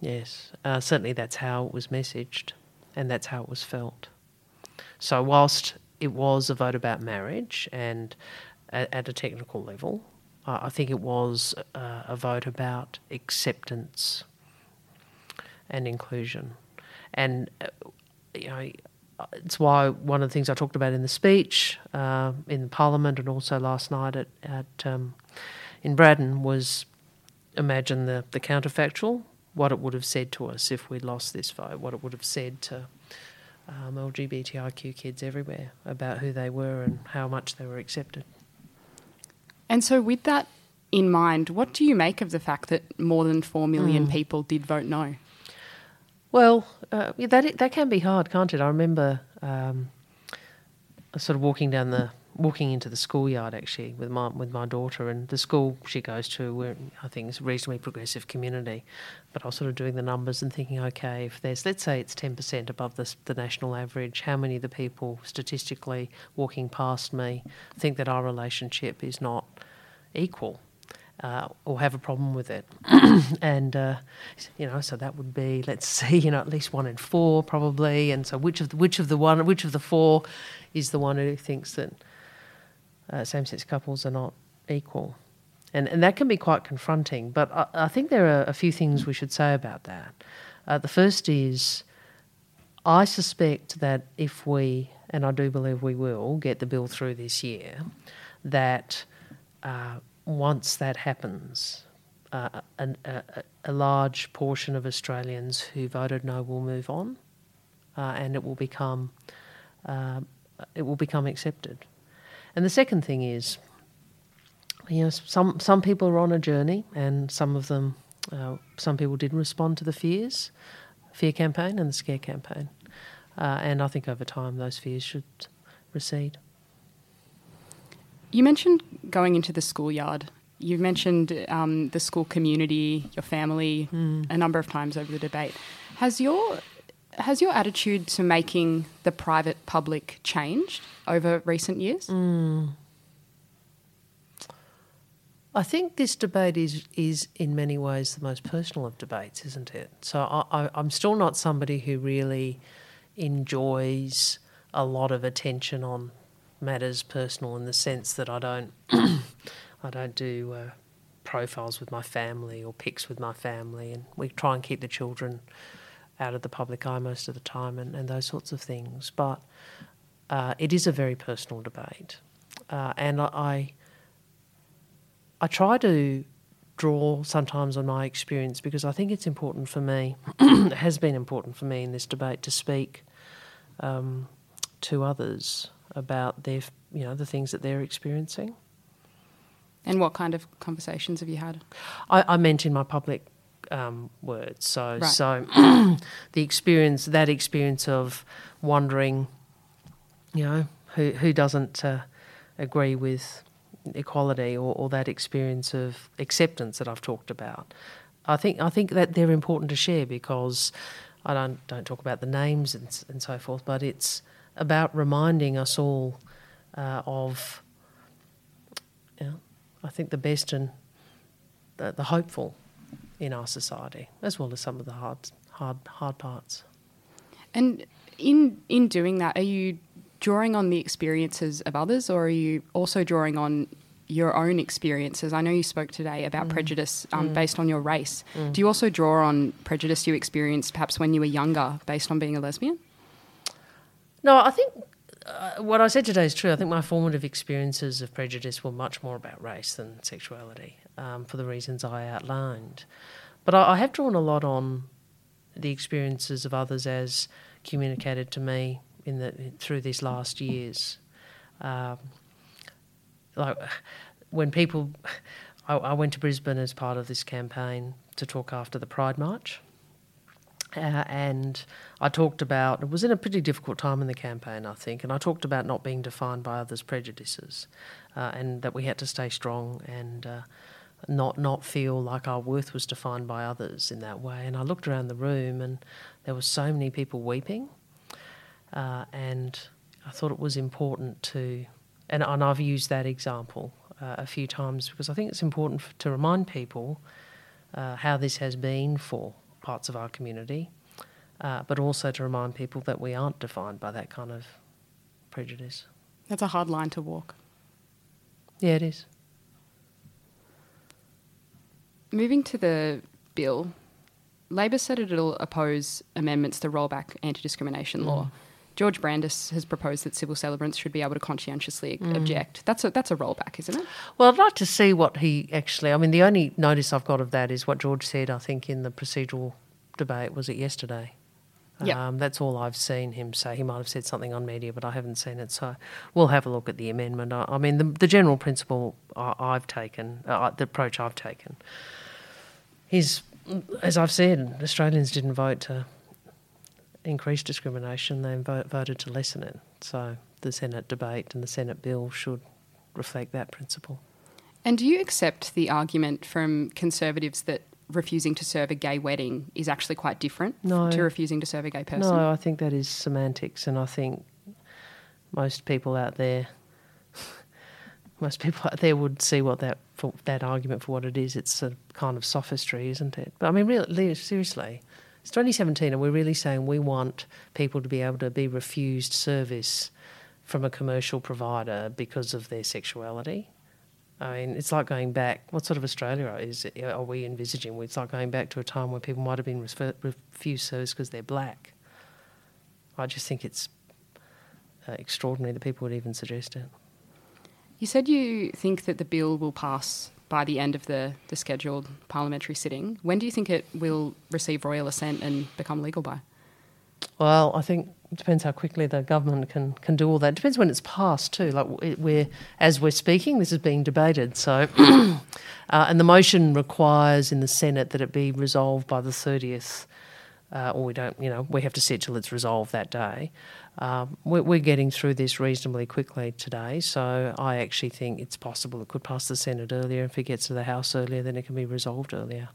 Yes, uh, certainly that's how it was messaged, and that's how it was felt. So, whilst it was a vote about marriage and at, a technical level, I think it was a vote about acceptance and inclusion. And, uh, you know, it's why one of the things I talked about in the speech uh, in Parliament and also last night at, at um, in Braddon was imagine the, the counterfactual, what it would have said to us if we'd lost this vote, what it would have said to um, LGBTIQ kids everywhere about who they were and how much they were accepted. And so, with that in mind, what do you make of the fact that more than 4 million Mm. people did vote no? Well, uh, that that can be hard, can't it? I remember um, sort of walking down the walking into the schoolyard actually with my with my daughter, and the school she goes to, where I think is a reasonably progressive community. But I was sort of doing the numbers and thinking, okay, if there's let's say it's ten percent above the, the national average, how many of the people statistically walking past me think that our relationship is not equal? Uh, or have a problem with it. [CLEARS THROAT] and, uh, you know, so that would be, let's [LAUGHS] see, you know, at least one in four probably. And so which of the, which of the one, which of the four is the one who thinks that uh, same-sex couples are not equal? And, and that can be quite confronting. But I, I think there are a few things we should say about that. Uh, the first is, I suspect that if we and I do believe we will get the bill through this year, that uh, once that happens, uh, a, a, a, large portion of Australians who voted no will move on, uh, and it will become uh, it will become accepted. And the second thing is, you know, some some people are on a journey, and some of them, uh, some people did respond to the fears, fear campaign and the scare campaign, uh, and I think over time those fears should recede. You mentioned going into the schoolyard. You mentioned um, the school community, your family, Mm. a number of times over the debate. Has your has your attitude to making the private public changed over recent years? Mm. I think this debate is is in many ways the most personal of debates, isn't it? So I, I, I'm still not somebody who really enjoys a lot of attention on matters personal in the sense that I don't [COUGHS] I don't do uh, profiles with my family or pics with my family, and we try and keep the children out of the public eye most of the time, and, and those sorts of things. But uh, it is a very personal debate, uh, and I, I try to draw sometimes on my experience because I think it's important for me, it [COUGHS] has been important for me in this debate to speak um, to others about their, you know, the things that they're experiencing. And what kind of conversations have you had? I, I meant in my public um, words. So, Right. so [CLEARS THROAT] the experience, that experience of wondering, you know, who who doesn't uh, agree with equality, or, or that experience of acceptance that I've talked about. I think I think that they're important to share because I don't don't talk about the names and and so forth, but it's about reminding us all uh, of, you know, I think the best and the, the hopeful in our society, as well as some of the hard hard hard parts. And in in doing that, are you drawing on the experiences of others, or are you also drawing on your own experiences? I know you spoke today about Mm. prejudice um, Mm. based on your race. Mm. Do you also draw on prejudice you experienced perhaps when you were younger, based on being a lesbian? No, I think uh, what I said today is true. I think my formative experiences of prejudice were much more about race than sexuality, um, for the reasons I outlined. But I, I have drawn a lot on the experiences of others as communicated to me in the through these last years. Um, like when people, I, I went to Brisbane as part of this campaign to talk after the Pride March. Uh, and I talked about it was in a pretty difficult time in the campaign, I think, and I talked about not being defined by others' prejudices, uh, and that we had to stay strong and uh, not not feel like our worth was defined by others in that way. And I looked around the room, and there were so many people weeping, uh, and I thought it was important to, and, and I've used that example uh, a few times because I think it's important to remind people uh, how this has been for parts of our community, uh, but also to remind people that we aren't defined by that kind of prejudice. That's a hard line to walk. Yeah, it is. Moving to the bill, Labor said it'll oppose amendments to roll back anti discrimination law. Mm. George Brandis has proposed that civil celebrants should be able to conscientiously Mm. object. That's a, that's a rollback, isn't it? Well, I'd like to see what he actually. I mean, the only notice I've got of that is what George said. I think in the procedural debate was it yesterday. Yeah. Um, that's all I've seen him say. He might have said something on media, but I haven't seen it. So we'll have a look at the amendment. I, I mean, the, the general principle I, I've taken, uh, the approach I've taken, is, as I've said, Australians didn't vote to increase discrimination; they vote, voted to lessen it. So the Senate debate and the Senate bill should reflect that principle. And do you accept the argument from conservatives that refusing to serve a gay wedding is actually quite different No. to refusing to serve a gay person? No, I think that is semantics, and I think most people out there, [LAUGHS] most people out there would see what that for that argument for what it is. It's a kind of sophistry, isn't it? But I mean, really, seriously, it's 2017, and we're really saying we want people to be able to be refused service from a commercial provider because of their sexuality. I mean, it's like going back. What sort of Australia is are we envisaging? It's like going back to a time where people might have been refer- refused service because they're black. I just think it's uh, extraordinary that people would even suggest it. You said you think that the bill will pass by the end of the, the scheduled parliamentary sitting. When do you think it will receive royal assent and become legal by? Well, I think it depends how quickly the government can, can do all that. It depends when it's passed too. Like we're as we're speaking, this is being debated. So, [CLEARS THROAT] uh, and the motion requires in the Senate that it be resolved by the thirtieth, uh, or we don't. You know, we have to sit till it's resolved that day. Um, we're, getting through this reasonably quickly today, so I actually think it's possible it could pass the Senate earlier. And if it gets to the House earlier, then it can be resolved earlier.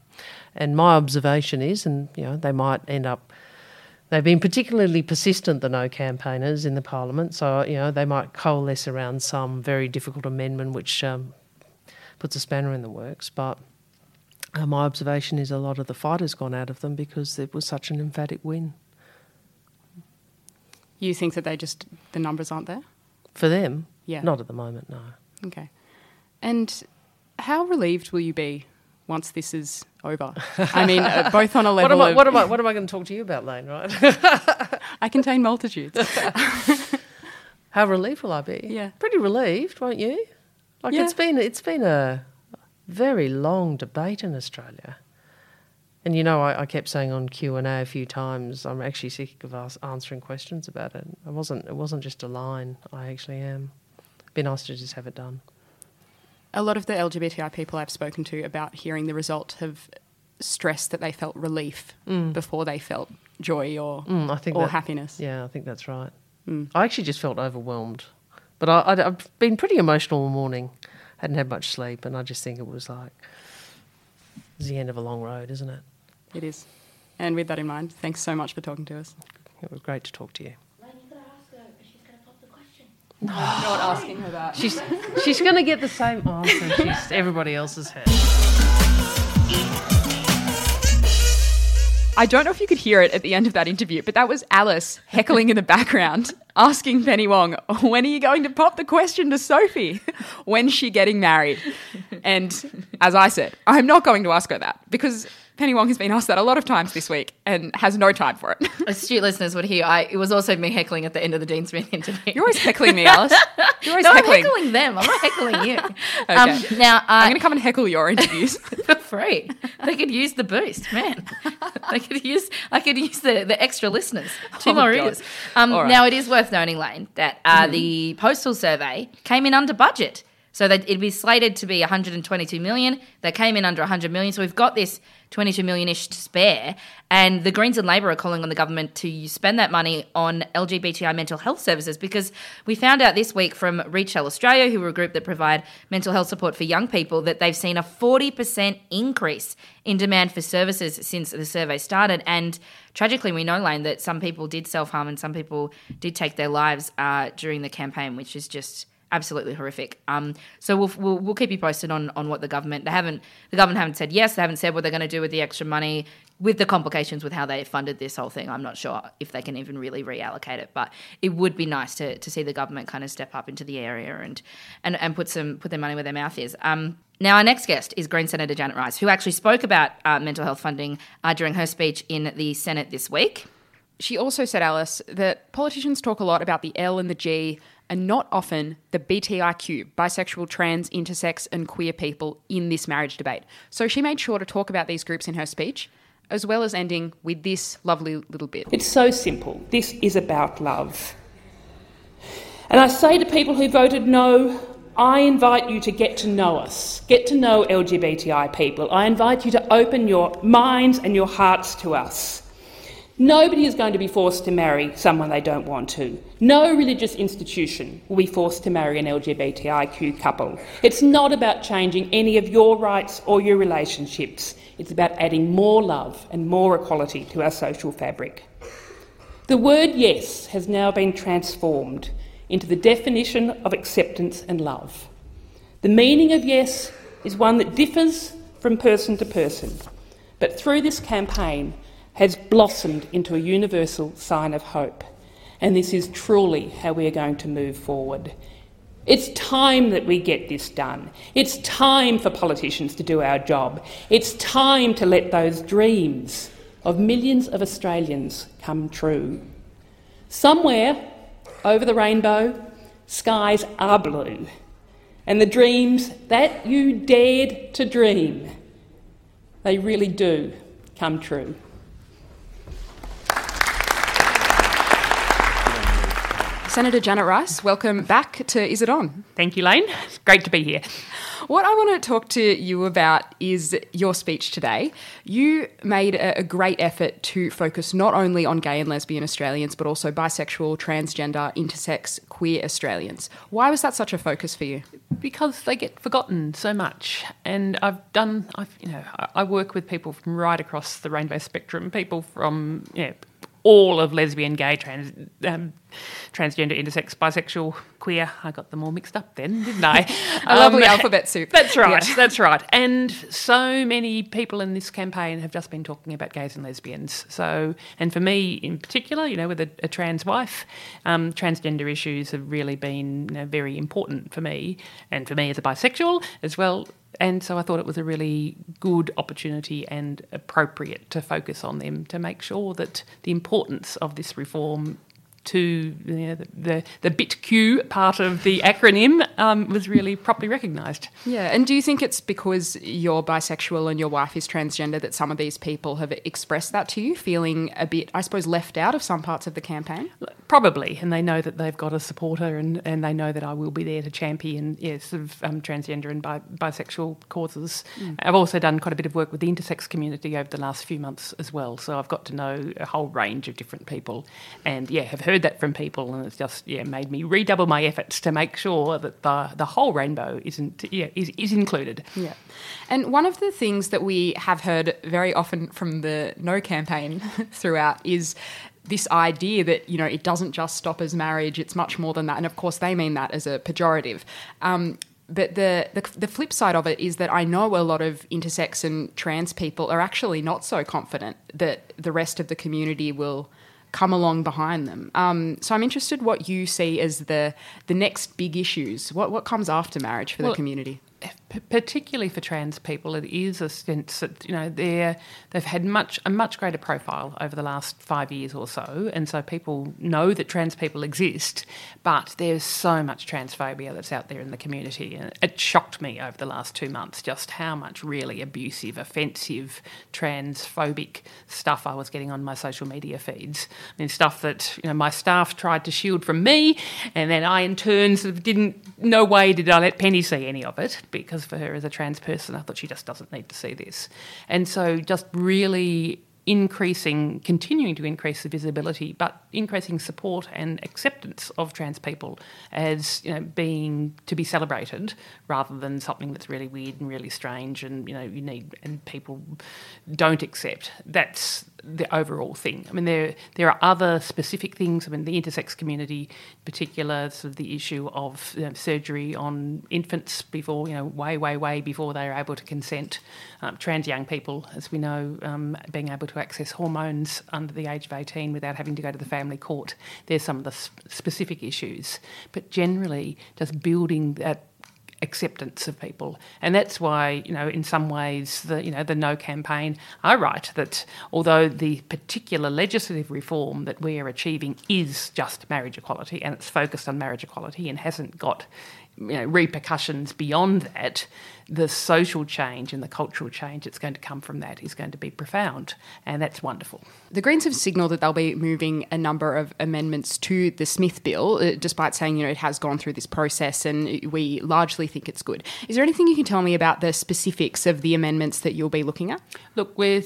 And my observation is, and you know, they might end up They've been particularly persistent, the no campaigners in the parliament, so you know they might coalesce around some very difficult amendment which um, puts a spanner in the works. But uh, my observation is a lot of the fight has gone out of them because it was such an emphatic win. You think that they just the numbers aren't there for them? Yeah, not at the moment. No. Okay. And how relieved will you be once this is over. I mean, uh, [LAUGHS] both on a level. what am I? Of, what am I? What am I going to talk to you about, Lane? Right? [LAUGHS] I contain multitudes. [LAUGHS] How relieved will I be? Yeah, pretty relieved, won't you? Like Yeah. it's been it's been a very long debate in Australia. And you know, I, I kept saying on Q and A a few times, I'm actually sick of us answering questions about it. I wasn't. It wasn't just a line. I actually am. Be nice to just have it done. A lot of the LGBTI people I've spoken to about hearing the result have stressed that they felt relief Mm. before they felt joy or Mm, I think or that- happiness. Yeah, I think that's right. Mm. I actually just felt overwhelmed, but I, I've been pretty emotional all morning. Hadn't had much sleep, and I just think it was like it's the end of a long road, isn't it? It is. And with that in mind, thanks so much for talking to us. It was great to talk to you. No, not asking her that. She's she's going to get the same answer she's everybody else has had. I don't know if you could hear it at the end of that interview, but that was Alice heckling in the background, asking Penny Wong, when are you going to pop the question to Sophie? When's she getting married? And as I said, I'm not going to ask her that because Penny Wong has been asked that a lot of times this week and has no time for it. [LAUGHS] Astute listeners would hear. I, it was also me heckling at the end of the Dean Smith interview. You're always heckling me, Alice. [LAUGHS] You're always no, heckling. I'm not heckling them. I'm not heckling you. [LAUGHS] Okay. Um, now, uh, I'm going to come and heckle your interviews. for free. They could use the boost, man. they could use. I could use the, the extra listeners. Two Oh, more ears. Um, right. Now it is worth noting, Lane, that uh, Mhm. the postal survey came in under budget. So that it'd be slated to be 122 million. They came in under 100 million. So we've got this 22 million ish to spare. And the Greens and Labor are calling on the government to spend that money on LGBTI mental health services because we found out this week from Out Australia, who are a group that provide mental health support for young people, that they've seen a 40% increase in demand for services since the survey started. And tragically, we know, Lane, that some people did self harm and some people did take their lives uh, during the campaign, which is just absolutely horrific. Um, so we'll, we'll we'll keep you posted on on what the government they haven't the government haven't said yes. They haven't said what they're going to do with the extra money. With the complications with how they funded this whole thing, I'm not sure if they can even really reallocate it. But it would be nice to, to see the government kind of step up into the area and and, and put some put their money where their mouth is. Um, now our next guest is Green Senator Janet Rice, who actually spoke about uh, mental health funding uh, during her speech in the Senate this week. She also said, Alice, that politicians talk a lot about the L and the G and not often the BTIQ, bisexual, trans, intersex, and queer people in this marriage debate. So she made sure to talk about these groups in her speech, as well as ending with this lovely little bit. It's so simple. This is about love. And I say to people who voted no, I invite you to get to know us, get to know LGBTI people. I invite you to open your minds and your hearts to us. Nobody is going to be forced to marry someone they don't want to. No religious institution will be forced to marry an LGBTIQ couple. It's not about changing any of your rights or your relationships. It's about adding more love and more equality to our social fabric. The word yes has now been transformed into the definition of acceptance and love. The meaning of yes is one that differs from person to person, but through this campaign has blossomed into a universal sign of hope. And this is truly how we are going to move forward. It's time that we get this done. It's time for politicians to do our job. It's time to let those dreams of millions of Australians come true. Somewhere over the rainbow, skies are blue. And the dreams that you dared to dream, they really do come true. Senator Janet Rice, welcome back to Is It On? Thank you, Lane. It's [LAUGHS] great to be here. What I want to talk to you about is your speech today. You made a, great effort to focus not only on gay and lesbian Australians, but also bisexual, transgender, intersex, queer Australians. Why was that such a focus for you? Because they get forgotten so much, and I've done. I've you know I work with people from right across the rainbow spectrum, people from you know, all of lesbian, gay, trans, um, transgender, intersex, bisexual, queer. I got them all mixed up then, didn't I? [LAUGHS] a um, lovely alphabet soup. That's right. Yeah. That's right. And so many people in this campaign have just been talking about gays and lesbians. So, and for me in particular, you know, with a, a trans wife, um, transgender issues have really been you know, very important for me, and for me as a bisexual as well and so I thought it was a really good opportunity and appropriate to focus on them to make sure that the importance of this reform to you know, the, the, the BITQ part of the acronym um, was really properly recognised. Yeah, and do you think it's because you're bisexual and your wife is transgender that some of these people have expressed that to you, feeling a bit, I suppose, left out of some parts of the campaign? Probably, and they know that they've got a supporter and, and they know that I will be there to champion yeah, sort of um, transgender and bi- bisexual causes. Mm. I've also done quite a bit of work with the intersex community over the last few months as well, so I've got to know a whole range of different people and, yeah, have heard heard that from people, and it's just yeah made me redouble my efforts to make sure that the the whole rainbow isn't yeah is, is included. Yeah, and one of the things that we have heard very often from the No campaign [LAUGHS] throughout is this idea that you know it doesn't just stop as marriage; it's much more than that. And of course, they mean that as a pejorative. Um, but the, the, the flip side of it is that I know a lot of intersex and trans people are actually not so confident that the rest of the community will come along behind them. Um, so I'm interested what you see as the the next big issues. What what comes after marriage for well, the community? Particularly for trans people, it is a sense that you know they're they've had much a much greater profile over the last five years or so, and so people know that trans people exist. But there's so much transphobia that's out there in the community, and it shocked me over the last two months just how much really abusive, offensive, transphobic stuff I was getting on my social media feeds. I mean, stuff that you know my staff tried to shield from me, and then I in turn sort of didn't. No way did I let Penny see any of it because for her as a trans person, I thought she just doesn't need to see this. And so just really increasing, continuing to increase the visibility, but increasing support and acceptance of trans people as you know being to be celebrated rather than something that's really weird and really strange and you know you need and people don't accept. That's the overall thing. I mean, there there are other specific things. I mean, the intersex community, in particular, sort of the issue of you know, surgery on infants before you know, way, way, way before they are able to consent. Um, trans young people, as we know, um, being able to access hormones under the age of eighteen without having to go to the family court. There's some of the specific issues, but generally, just building that acceptance of people. And that's why, you know, in some ways, the you know the No campaign, I write that although the particular legislative reform that we are achieving is just marriage equality and it's focused on marriage equality and hasn't got you know, repercussions beyond that, the social change and the cultural change that's going to come from that is going to be profound, and that's wonderful. The Greens have signalled that they'll be moving a number of amendments to the Smith bill, uh, despite saying you know it has gone through this process and we largely think it's good. Is there anything you can tell me about the specifics of the amendments that you'll be looking at? Look, we're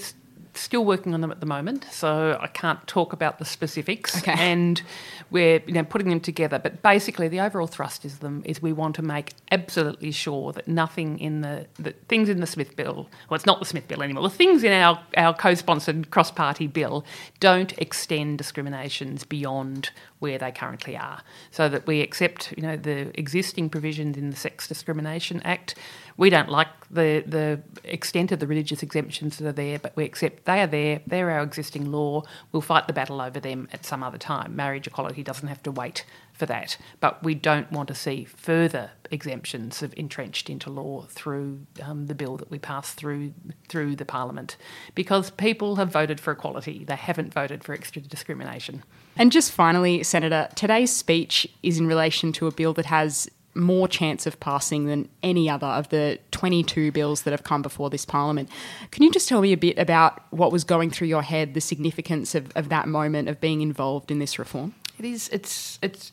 still working on them at the moment, so I can't talk about the specifics. Okay. [LAUGHS] And we're you know putting them together, but basically the overall thrust is them is we want to make absolutely sure that nothing in the, the things in the Smith bill, well, it's not the Smith bill anymore. The things in our our co-sponsored cross-party bill don't extend discriminations beyond where they currently are, so that we accept you know the existing provisions in the Sex Discrimination Act We don't like the the extent of the religious exemptions that are there, but we accept they are there. They're our existing law. We'll fight the battle over them at some other time. Marriage equality doesn't have to wait for that, but we don't want to see further exemptions of entrenched into law through um, the bill that we pass through through the parliament, because people have voted for equality. They haven't voted for extra discrimination. And just finally, Senator, today's speech is in relation to a bill that has more chance of passing than any other of the 22 bills that have come before this parliament. Can you just tell me a bit about what was going through your head, the significance of, of that moment of being involved in this reform? It is. It's. It's.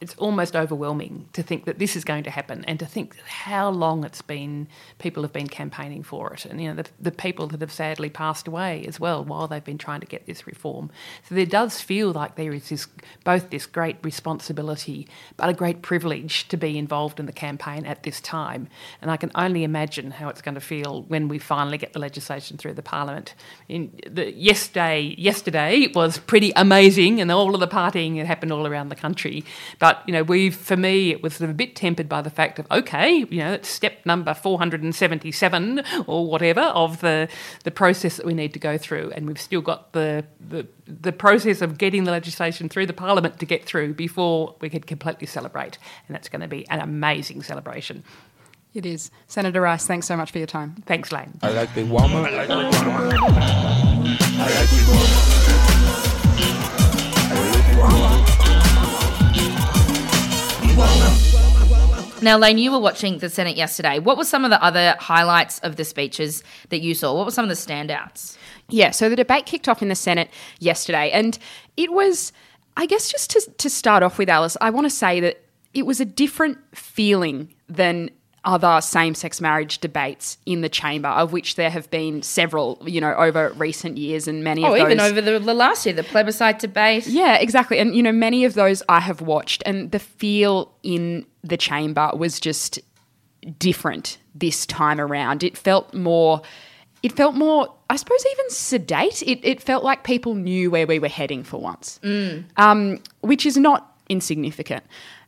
It's almost overwhelming to think that this is going to happen, and to think how long it's been. People have been campaigning for it, and you know the, the people that have sadly passed away as well while they've been trying to get this reform. So there does feel like there is this both this great responsibility, but a great privilege to be involved in the campaign at this time. And I can only imagine how it's going to feel when we finally get the legislation through the parliament. In the, yesterday, yesterday was pretty amazing, and all of the partying that happened all around the country. But you know, we for me it was sort of a bit tempered by the fact of okay, you know, it's step number four hundred and seventy-seven or whatever of the the process that we need to go through, and we've still got the the the process of getting the legislation through the parliament to get through before we could completely celebrate, and that's going to be an amazing celebration. It is. Senator Rice, thanks so much for your time. Thanks, Lane. I like the woman. I like the woman. I like the woman. Now, Lane, you were watching the Senate yesterday. What were some of the other highlights of the speeches that you saw? What were some of the standouts? Yeah, so the debate kicked off in the Senate yesterday, and it was, I guess, just to, to start off with, Alice, I want to say that it was a different feeling than other same sex marriage debates in the chamber, of which there have been several, you know, over recent years, and many Oh, of those. Oh, even over the, the last year, the plebiscite debate. Yeah, exactly. And, you know, many of those I have watched, and the feel in the chamber was just different this time around. It felt more. It felt more, I suppose, even sedate. It, it felt like people knew where we were heading for once, Mm. um, which is not insignificant.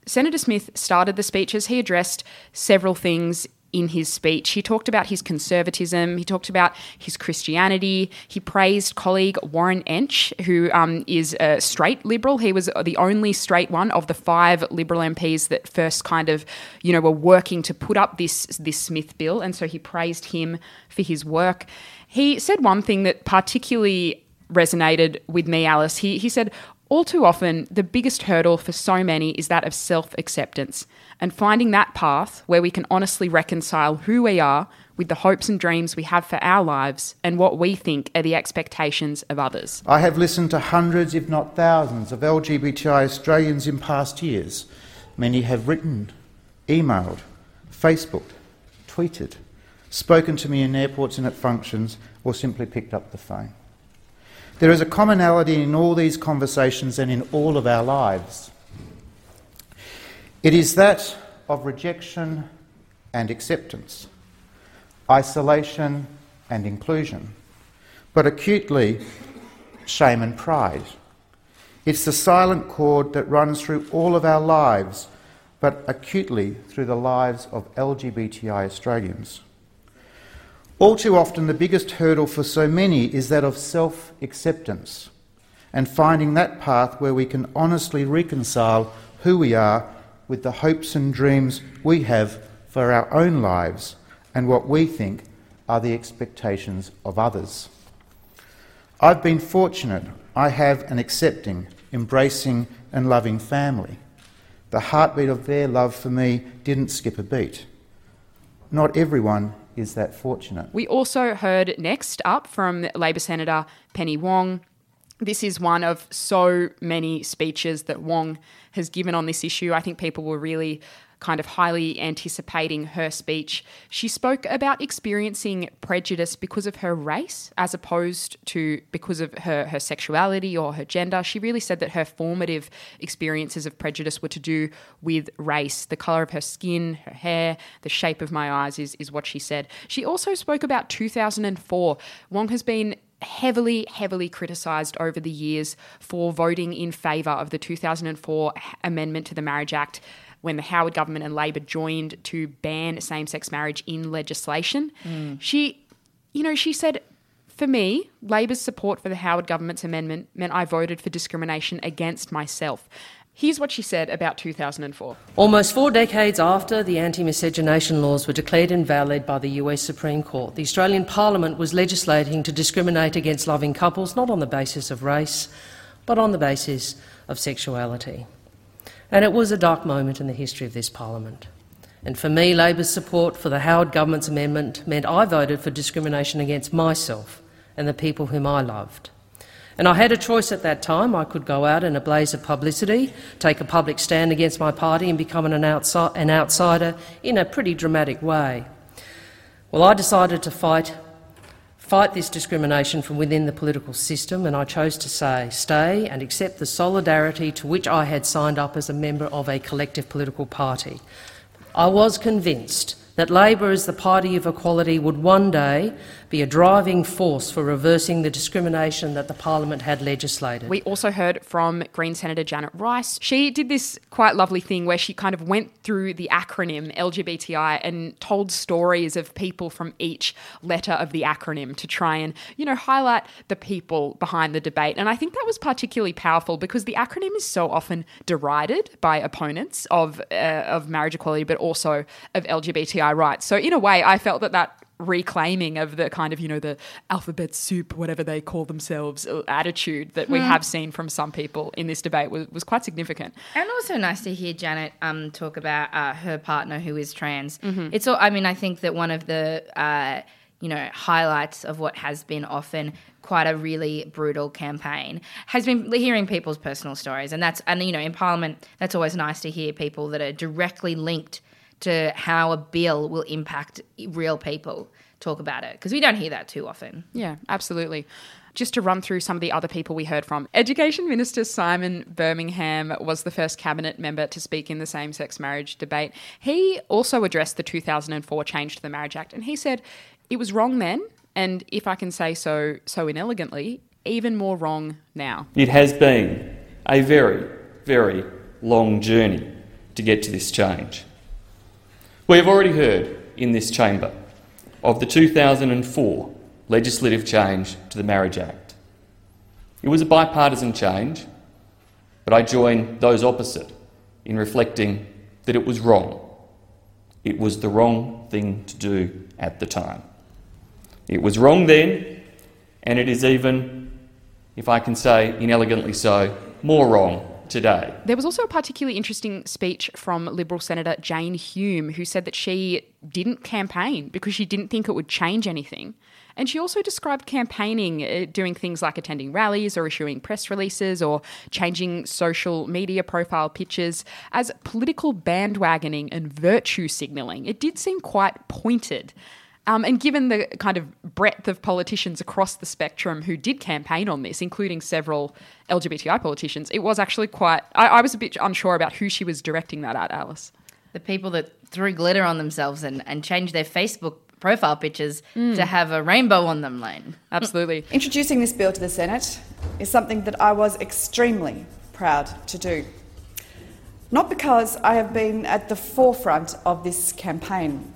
Senator Smith started the speeches. He addressed several things in his speech. He talked about his conservatism. He talked about his Christianity. He praised colleague Warren Entsch, who um, is a straight Liberal. He was the only straight one of the five Liberal MPs that first kind of, you know, were working to put up this this Smith bill, and so he praised him for his work. He said one thing that particularly resonated with me, Alice. He he said. All too often, the biggest hurdle for so many is that of self acceptance and finding that path where we can honestly reconcile who we are with the hopes and dreams we have for our lives and what we think are the expectations of others. I have listened to hundreds, if not thousands, of LGBTI Australians in past years. Many have written, emailed, Facebooked, tweeted, spoken to me in airports and at functions, or simply picked up the phone. There is a commonality in all these conversations and in all of our lives. It is that of rejection and acceptance, isolation and inclusion, but acutely shame and pride. It's the silent chord that runs through all of our lives, but acutely through the lives of LGBTI Australians. All too often, the biggest hurdle for so many is that of self acceptance and finding that path where we can honestly reconcile who we are with the hopes and dreams we have for our own lives and what we think are the expectations of others. I've been fortunate. I have an accepting, embracing, and loving family. The heartbeat of their love for me didn't skip a beat. Not everyone is that fortunate. We also heard next up from Labor Senator Penny Wong. This is one of so many speeches that Wong has given on this issue. I think people were really kind of highly anticipating her speech. She spoke about experiencing prejudice because of her race as opposed to because of her, her sexuality or her gender. She really said that her formative experiences of prejudice were to do with race. The colour of her skin, her hair, the shape of my eyes is, is what she said. She also spoke about 2004. Wong has been heavily, heavily criticised over the years for voting in favour of the 2004 amendment to the Marriage Act when the Howard government and Labor joined to ban same sex marriage in legislation. Mm. She, you know, she said, for me, Labor's support for the Howard government's amendment meant I voted for discrimination against myself. Here's what she said about 2004. Almost four decades after the anti miscegenation laws were declared invalid by the US Supreme Court, the Australian Parliament was legislating to discriminate against loving couples not on the basis of race, but on the basis of sexuality. And it was a dark moment in the history of this Parliament. And for me, Labor's support for the Howard government's amendment meant I voted for discrimination against myself and the people whom I loved. And I had a choice at that time. I could go out in a blaze of publicity, take a public stand against my party, and become an, an outsider in a pretty dramatic way. Well, I decided to fight, fight this discrimination from within the political system, and I chose to say, stay and accept the solidarity to which I had signed up as a member of a collective political party. I was convinced that Labor, as the party of equality, would one day be a driving force for reversing the discrimination that the Parliament had legislated. We also heard from Green Senator Janet Rice. She did this quite lovely thing where she kind of went through the acronym LGBTI and told stories of people from each letter of the acronym to try and, you know, highlight the people behind the debate. And I think that was particularly powerful because the acronym is so often derided by opponents of uh, of marriage equality, but also of LGBTI rights. So in a way, I felt that that reclaiming of the kind of you know the alphabet soup whatever they call themselves uh, attitude that we Hmm. have seen from some people in this debate was, was quite significant And also nice to hear Janet um, talk about uh, her partner who is trans. Mhm. It's all, I mean, I think that one of the uh, you know highlights of what has been often quite a really brutal campaign has been hearing people's personal stories, and that's and you know in Parliament that's always nice to hear people that are directly linked to how a bill will impact real people talk about it because we don't hear that too often. Yeah, absolutely. Just to run through some of the other people we heard from. Education Minister Simon Birmingham was the first cabinet member to speak in the same sex marriage debate. He also addressed the 2004 change to the Marriage Act and he said it was wrong then, and if I can say so so inelegantly, even more wrong now. It has been a very, very long journey to get to this change. We have already heard in this chamber of the 2004 legislative change to the Marriage Act. It was a bipartisan change, but I join those opposite in reflecting that it was wrong. It was the wrong thing to do at the time. It was wrong then, and it is even, if I can say inelegantly so, more wrong today. There was also a particularly interesting speech from Liberal Senator Jane Hume, who said that she didn't campaign because she didn't think it would change anything. And she also described campaigning, uh, doing things like attending rallies or issuing press releases or changing social media profile pictures as political bandwagoning and virtue signalling. It did seem quite pointed. Um, and given the kind of breadth of politicians across the spectrum who did campaign on this, including several LGBTI politicians, it was actually quite. I, I was a bit unsure about who she was directing that at, Alice. The people that threw glitter on themselves and, and changed their Facebook profile pictures Mm. to have a rainbow on them, Lane. Absolutely. [LAUGHS] Introducing this bill to the Senate is something that I was extremely proud to do. Not because I have been at the forefront of this campaign.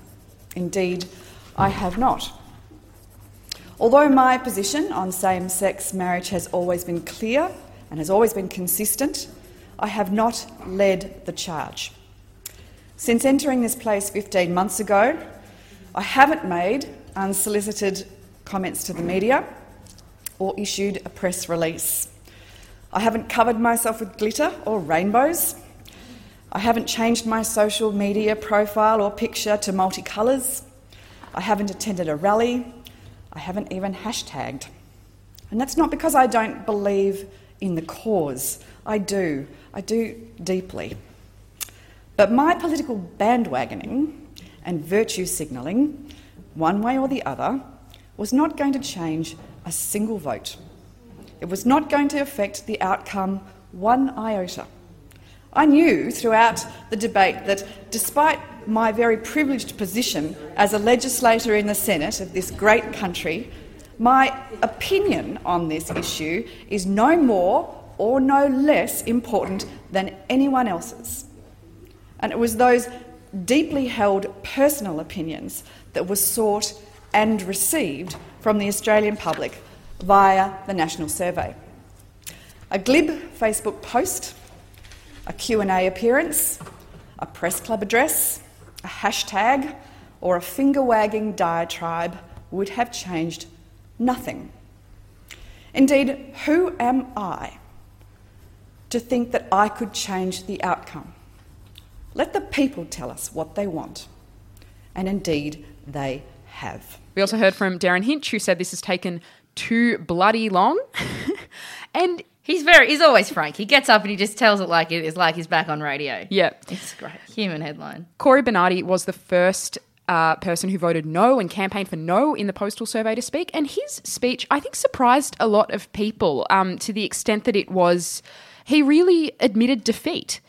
Indeed, I have not. Although my position on same sex marriage has always been clear and has always been consistent, I have not led the charge. Since entering this place 15 months ago, I haven't made unsolicited comments to the media or issued a press release. I haven't covered myself with glitter or rainbows. I haven't changed my social media profile or picture to multicolours. I haven't attended a rally. I haven't even hashtagged. And that's not because I don't believe in the cause. I do. I do deeply. But my political bandwagoning and virtue signalling, one way or the other, was not going to change a single vote. It was not going to affect the outcome one iota. I knew throughout the debate that despite my very privileged position as a legislator in the Senate of this great country, my opinion on this issue is no more or no less important than anyone else's. And it was those deeply held personal opinions that were sought and received from the Australian public via the National Survey. A glib Facebook post, a Q&A appearance, a press club address, a hashtag, or a finger-wagging diatribe would have changed nothing. Indeed, who am I to think that I could change the outcome? Let the people tell us what they want. And indeed, they have. We also heard from Derryn Hinch, who said this has taken too bloody long. [LAUGHS] and He's very, he's always frank. He gets up and he just tells it like it is, like he's back on radio. Yeah. It's great. Human headline. Cory Bernardi was the first uh, person who voted no and campaigned for no in the postal survey to speak. And his speech, I think, surprised a lot of people um, to the extent that it was, he really admitted defeat.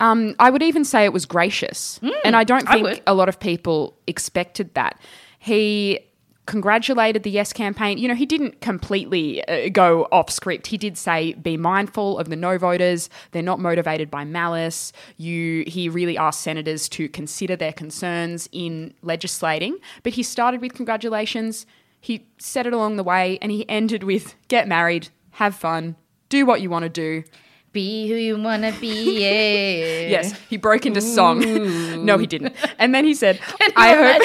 Um, I would even say it was gracious. and I don't think would. a lot of people expected that. He congratulated the Yes campaign. You know, he didn't completely uh, go off script. He did say, be mindful of the no voters. They're not motivated by malice. You, he really asked senators to consider their concerns in legislating. But he started with congratulations. He said it along the way, and he ended with get married, have fun, do what you want to do. Be who you want to be. Yeah. [LAUGHS] Yes, he broke into song. [LAUGHS] no, he didn't. And then he said, [LAUGHS] you "I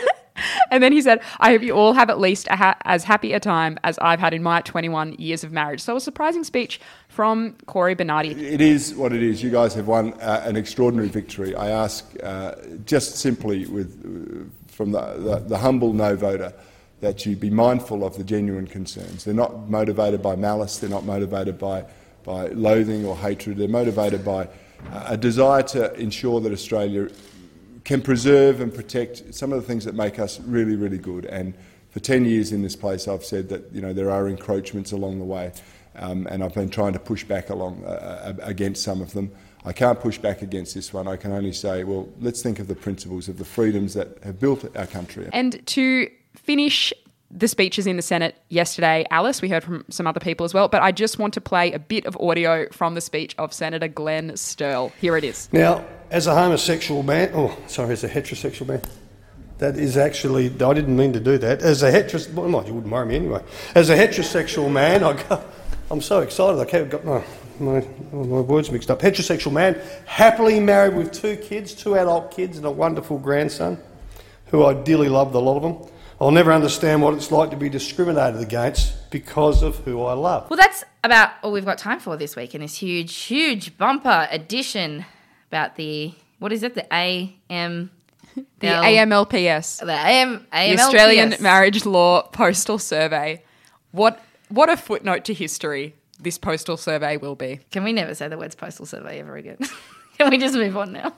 hope." [LAUGHS] and then he said, "I hope you all have at least ha- as happy a time as I've had in my 21 years of marriage." So a surprising speech from Cory Bernardi. It is what it is. You guys have won uh, an extraordinary victory. I ask uh, just simply with, uh, from the, the, the humble no voter that you be mindful of the genuine concerns. They're not motivated by malice, they're not motivated by, by loathing or hatred, they're motivated by uh, a desire to ensure that Australia can preserve and protect some of the things that make us really, really good. And for 10 years in this place, I've said that you know, there are encroachments along the way, um, and I've been trying to push back along uh, against some of them. I can't push back against this one. I can only say, well, let's think of the principles of the freedoms that have built our country. And to finish the speeches in the Senate yesterday, Alice, we heard from some other people as well, but I just want to play a bit of audio from the speech of Senator Glenn Sterle. Here it is. Now, as a homosexual man, oh, sorry, as a heterosexual man, that is actually, I didn't mean to do that. As a heterosexual, well, you wouldn't marry me anyway. As a heterosexual man, I got, I'm so excited, I can't got my, my, my words mixed up. Heterosexual man, happily married with two kids, two adult kids, and a wonderful grandson, who I dearly love, the lot of them. I'll never understand what it's like to be discriminated against because of who I love. Well, that's about all we've got time for this week in this huge, huge bumper edition about the, what is it, the AM. The AMLPS. The AM, the Australian Marriage Law Postal Survey. What what a footnote to history this postal survey will be. Can we never say the words postal survey ever again? [LAUGHS] Can we just move on now?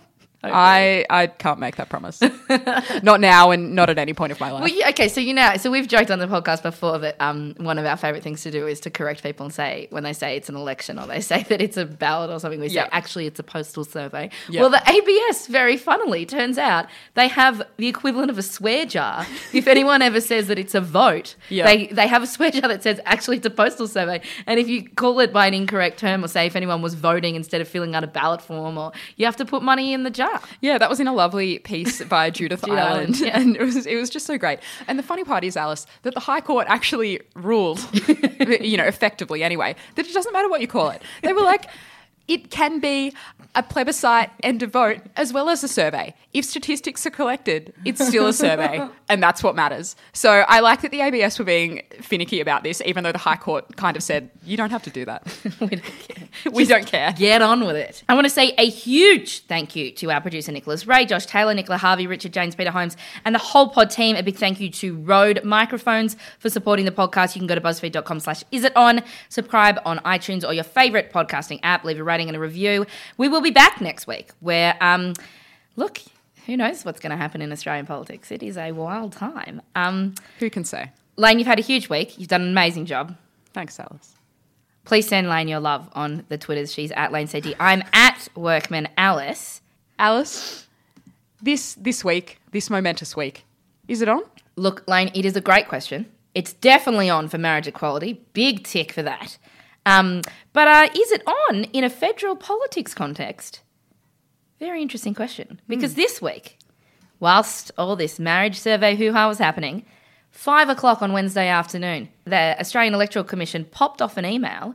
I I can't make that promise. [LAUGHS] not now and not at any point of my life. Well, yeah, okay, so you know, so we've joked on the podcast before that um, one of our favorite things to do is to correct people and say when they say it's an election or they [LAUGHS] say that it's a ballot or something, we Yeah. say actually it's a postal survey. Yeah. Well, the ABS, very funnily, turns out they have the equivalent of a swear jar. if [LAUGHS] anyone ever says that it's a vote, Yeah. they they have a swear jar that says actually it's a postal survey. And if you call it by an incorrect term or say if anyone was voting instead of filling out a ballot form, or you have to put money in the jar. Yeah, that was in a lovely piece by [LAUGHS] Judith Ireland, yeah. and it was it was just so great. And the funny part is, Alice, that the High Court actually ruled, [LAUGHS] you know, effectively anyway, that it doesn't matter what you call it. They were like. It can be a plebiscite and a vote as well as a survey. If statistics are collected, it's still a survey, [LAUGHS] and that's what matters. So I like that the ABS were being finicky about this, even though the High Court kind of said, you don't have to do that. [LAUGHS] we don't care. [LAUGHS] we don't care. Get on with it. I want to say a huge thank you to our producer Nicholas Ray, Josh Taylor, Nicola Harvey, Richard James, Peter Holmes, and the whole pod team. A big thank you to Rode Microphones for supporting the podcast. You can go to buzzfeed.com slash is it on, subscribe on iTunes or your favorite podcasting app, leave a rating and a review. We will be back next week where um look, who knows what's going to happen in Australian politics? It is a wild time. Um, Who can say? Lane, you've had a huge week. You've done an amazing job. Thanks, Alice. Please send Lane your love on the Twitters. She's at Lane Sainty. I'm at Workman Alice. Alice, this this week, this momentous week, is it on? Look, Lane, it is a great question. It's definitely on for marriage equality. Big tick for that. Um, but uh, is it on in a federal politics context? Very interesting question. Because this week, whilst all this marriage survey hoo ha was happening, five o'clock on Wednesday afternoon, the Australian Electoral Commission popped off an email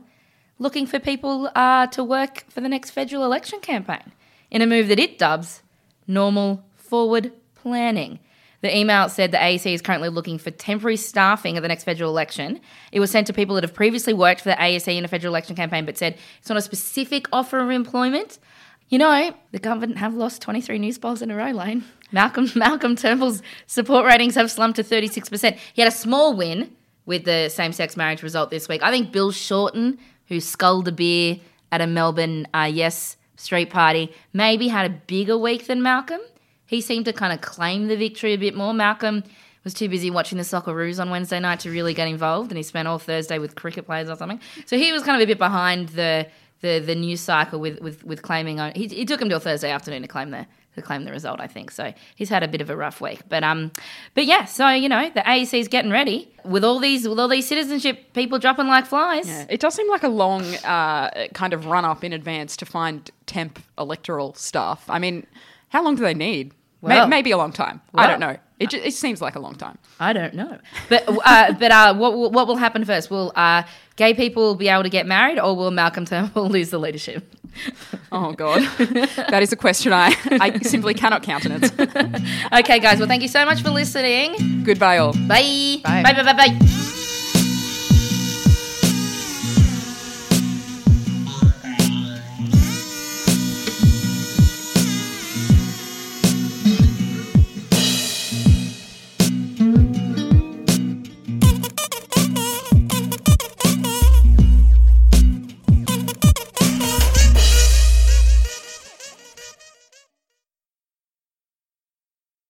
looking for people uh, to work for the next federal election campaign in a move that it dubs normal forward planning. The email said the AEC is currently looking for temporary staffing at the next federal election. It was sent to people that have previously worked for the AEC in a federal election campaign but said it's not a specific offer of employment. You know, the government have lost 23 news polls in a row, Lane. Malcolm [LAUGHS] Malcolm Turnbull's support ratings have slumped to 36%. He had a small win with the same-sex marriage result this week. I think Bill Shorten, who sculled a beer at a Melbourne uh, Yes street party, maybe had a bigger week than Malcolm. He seemed to kind of claim the victory a bit more. Malcolm was too busy watching the Socceroos on Wednesday night to really get involved, and he spent all Thursday with cricket players or something. So he was kind of a bit behind the the, the news cycle with, with, with claiming. On, he, he took him till Thursday afternoon to claim the to claim the result. I think so. He's had a bit of a rough week, but um, but yeah. So you know the AEC is getting ready with all these with all these citizenship people dropping like flies. Yeah, it does seem like a long uh, kind of run up in advance to find temp electoral stuff. I mean, how long do they need? May- Well- maybe a long time. I don't know. It, ju- it seems like a long time. I don't know, but uh, [LAUGHS] but uh, what will- what will happen first? Will uh, gay people be able to get married, or will Malcolm Turnbull [LAUGHS] lose the leadership? [LAUGHS] Oh God, that is a question I I simply cannot countenance. okay, guys. Well, thank you so much for listening. Goodbye, all. Bye. Bye. Bye. Bye. Bye. bye.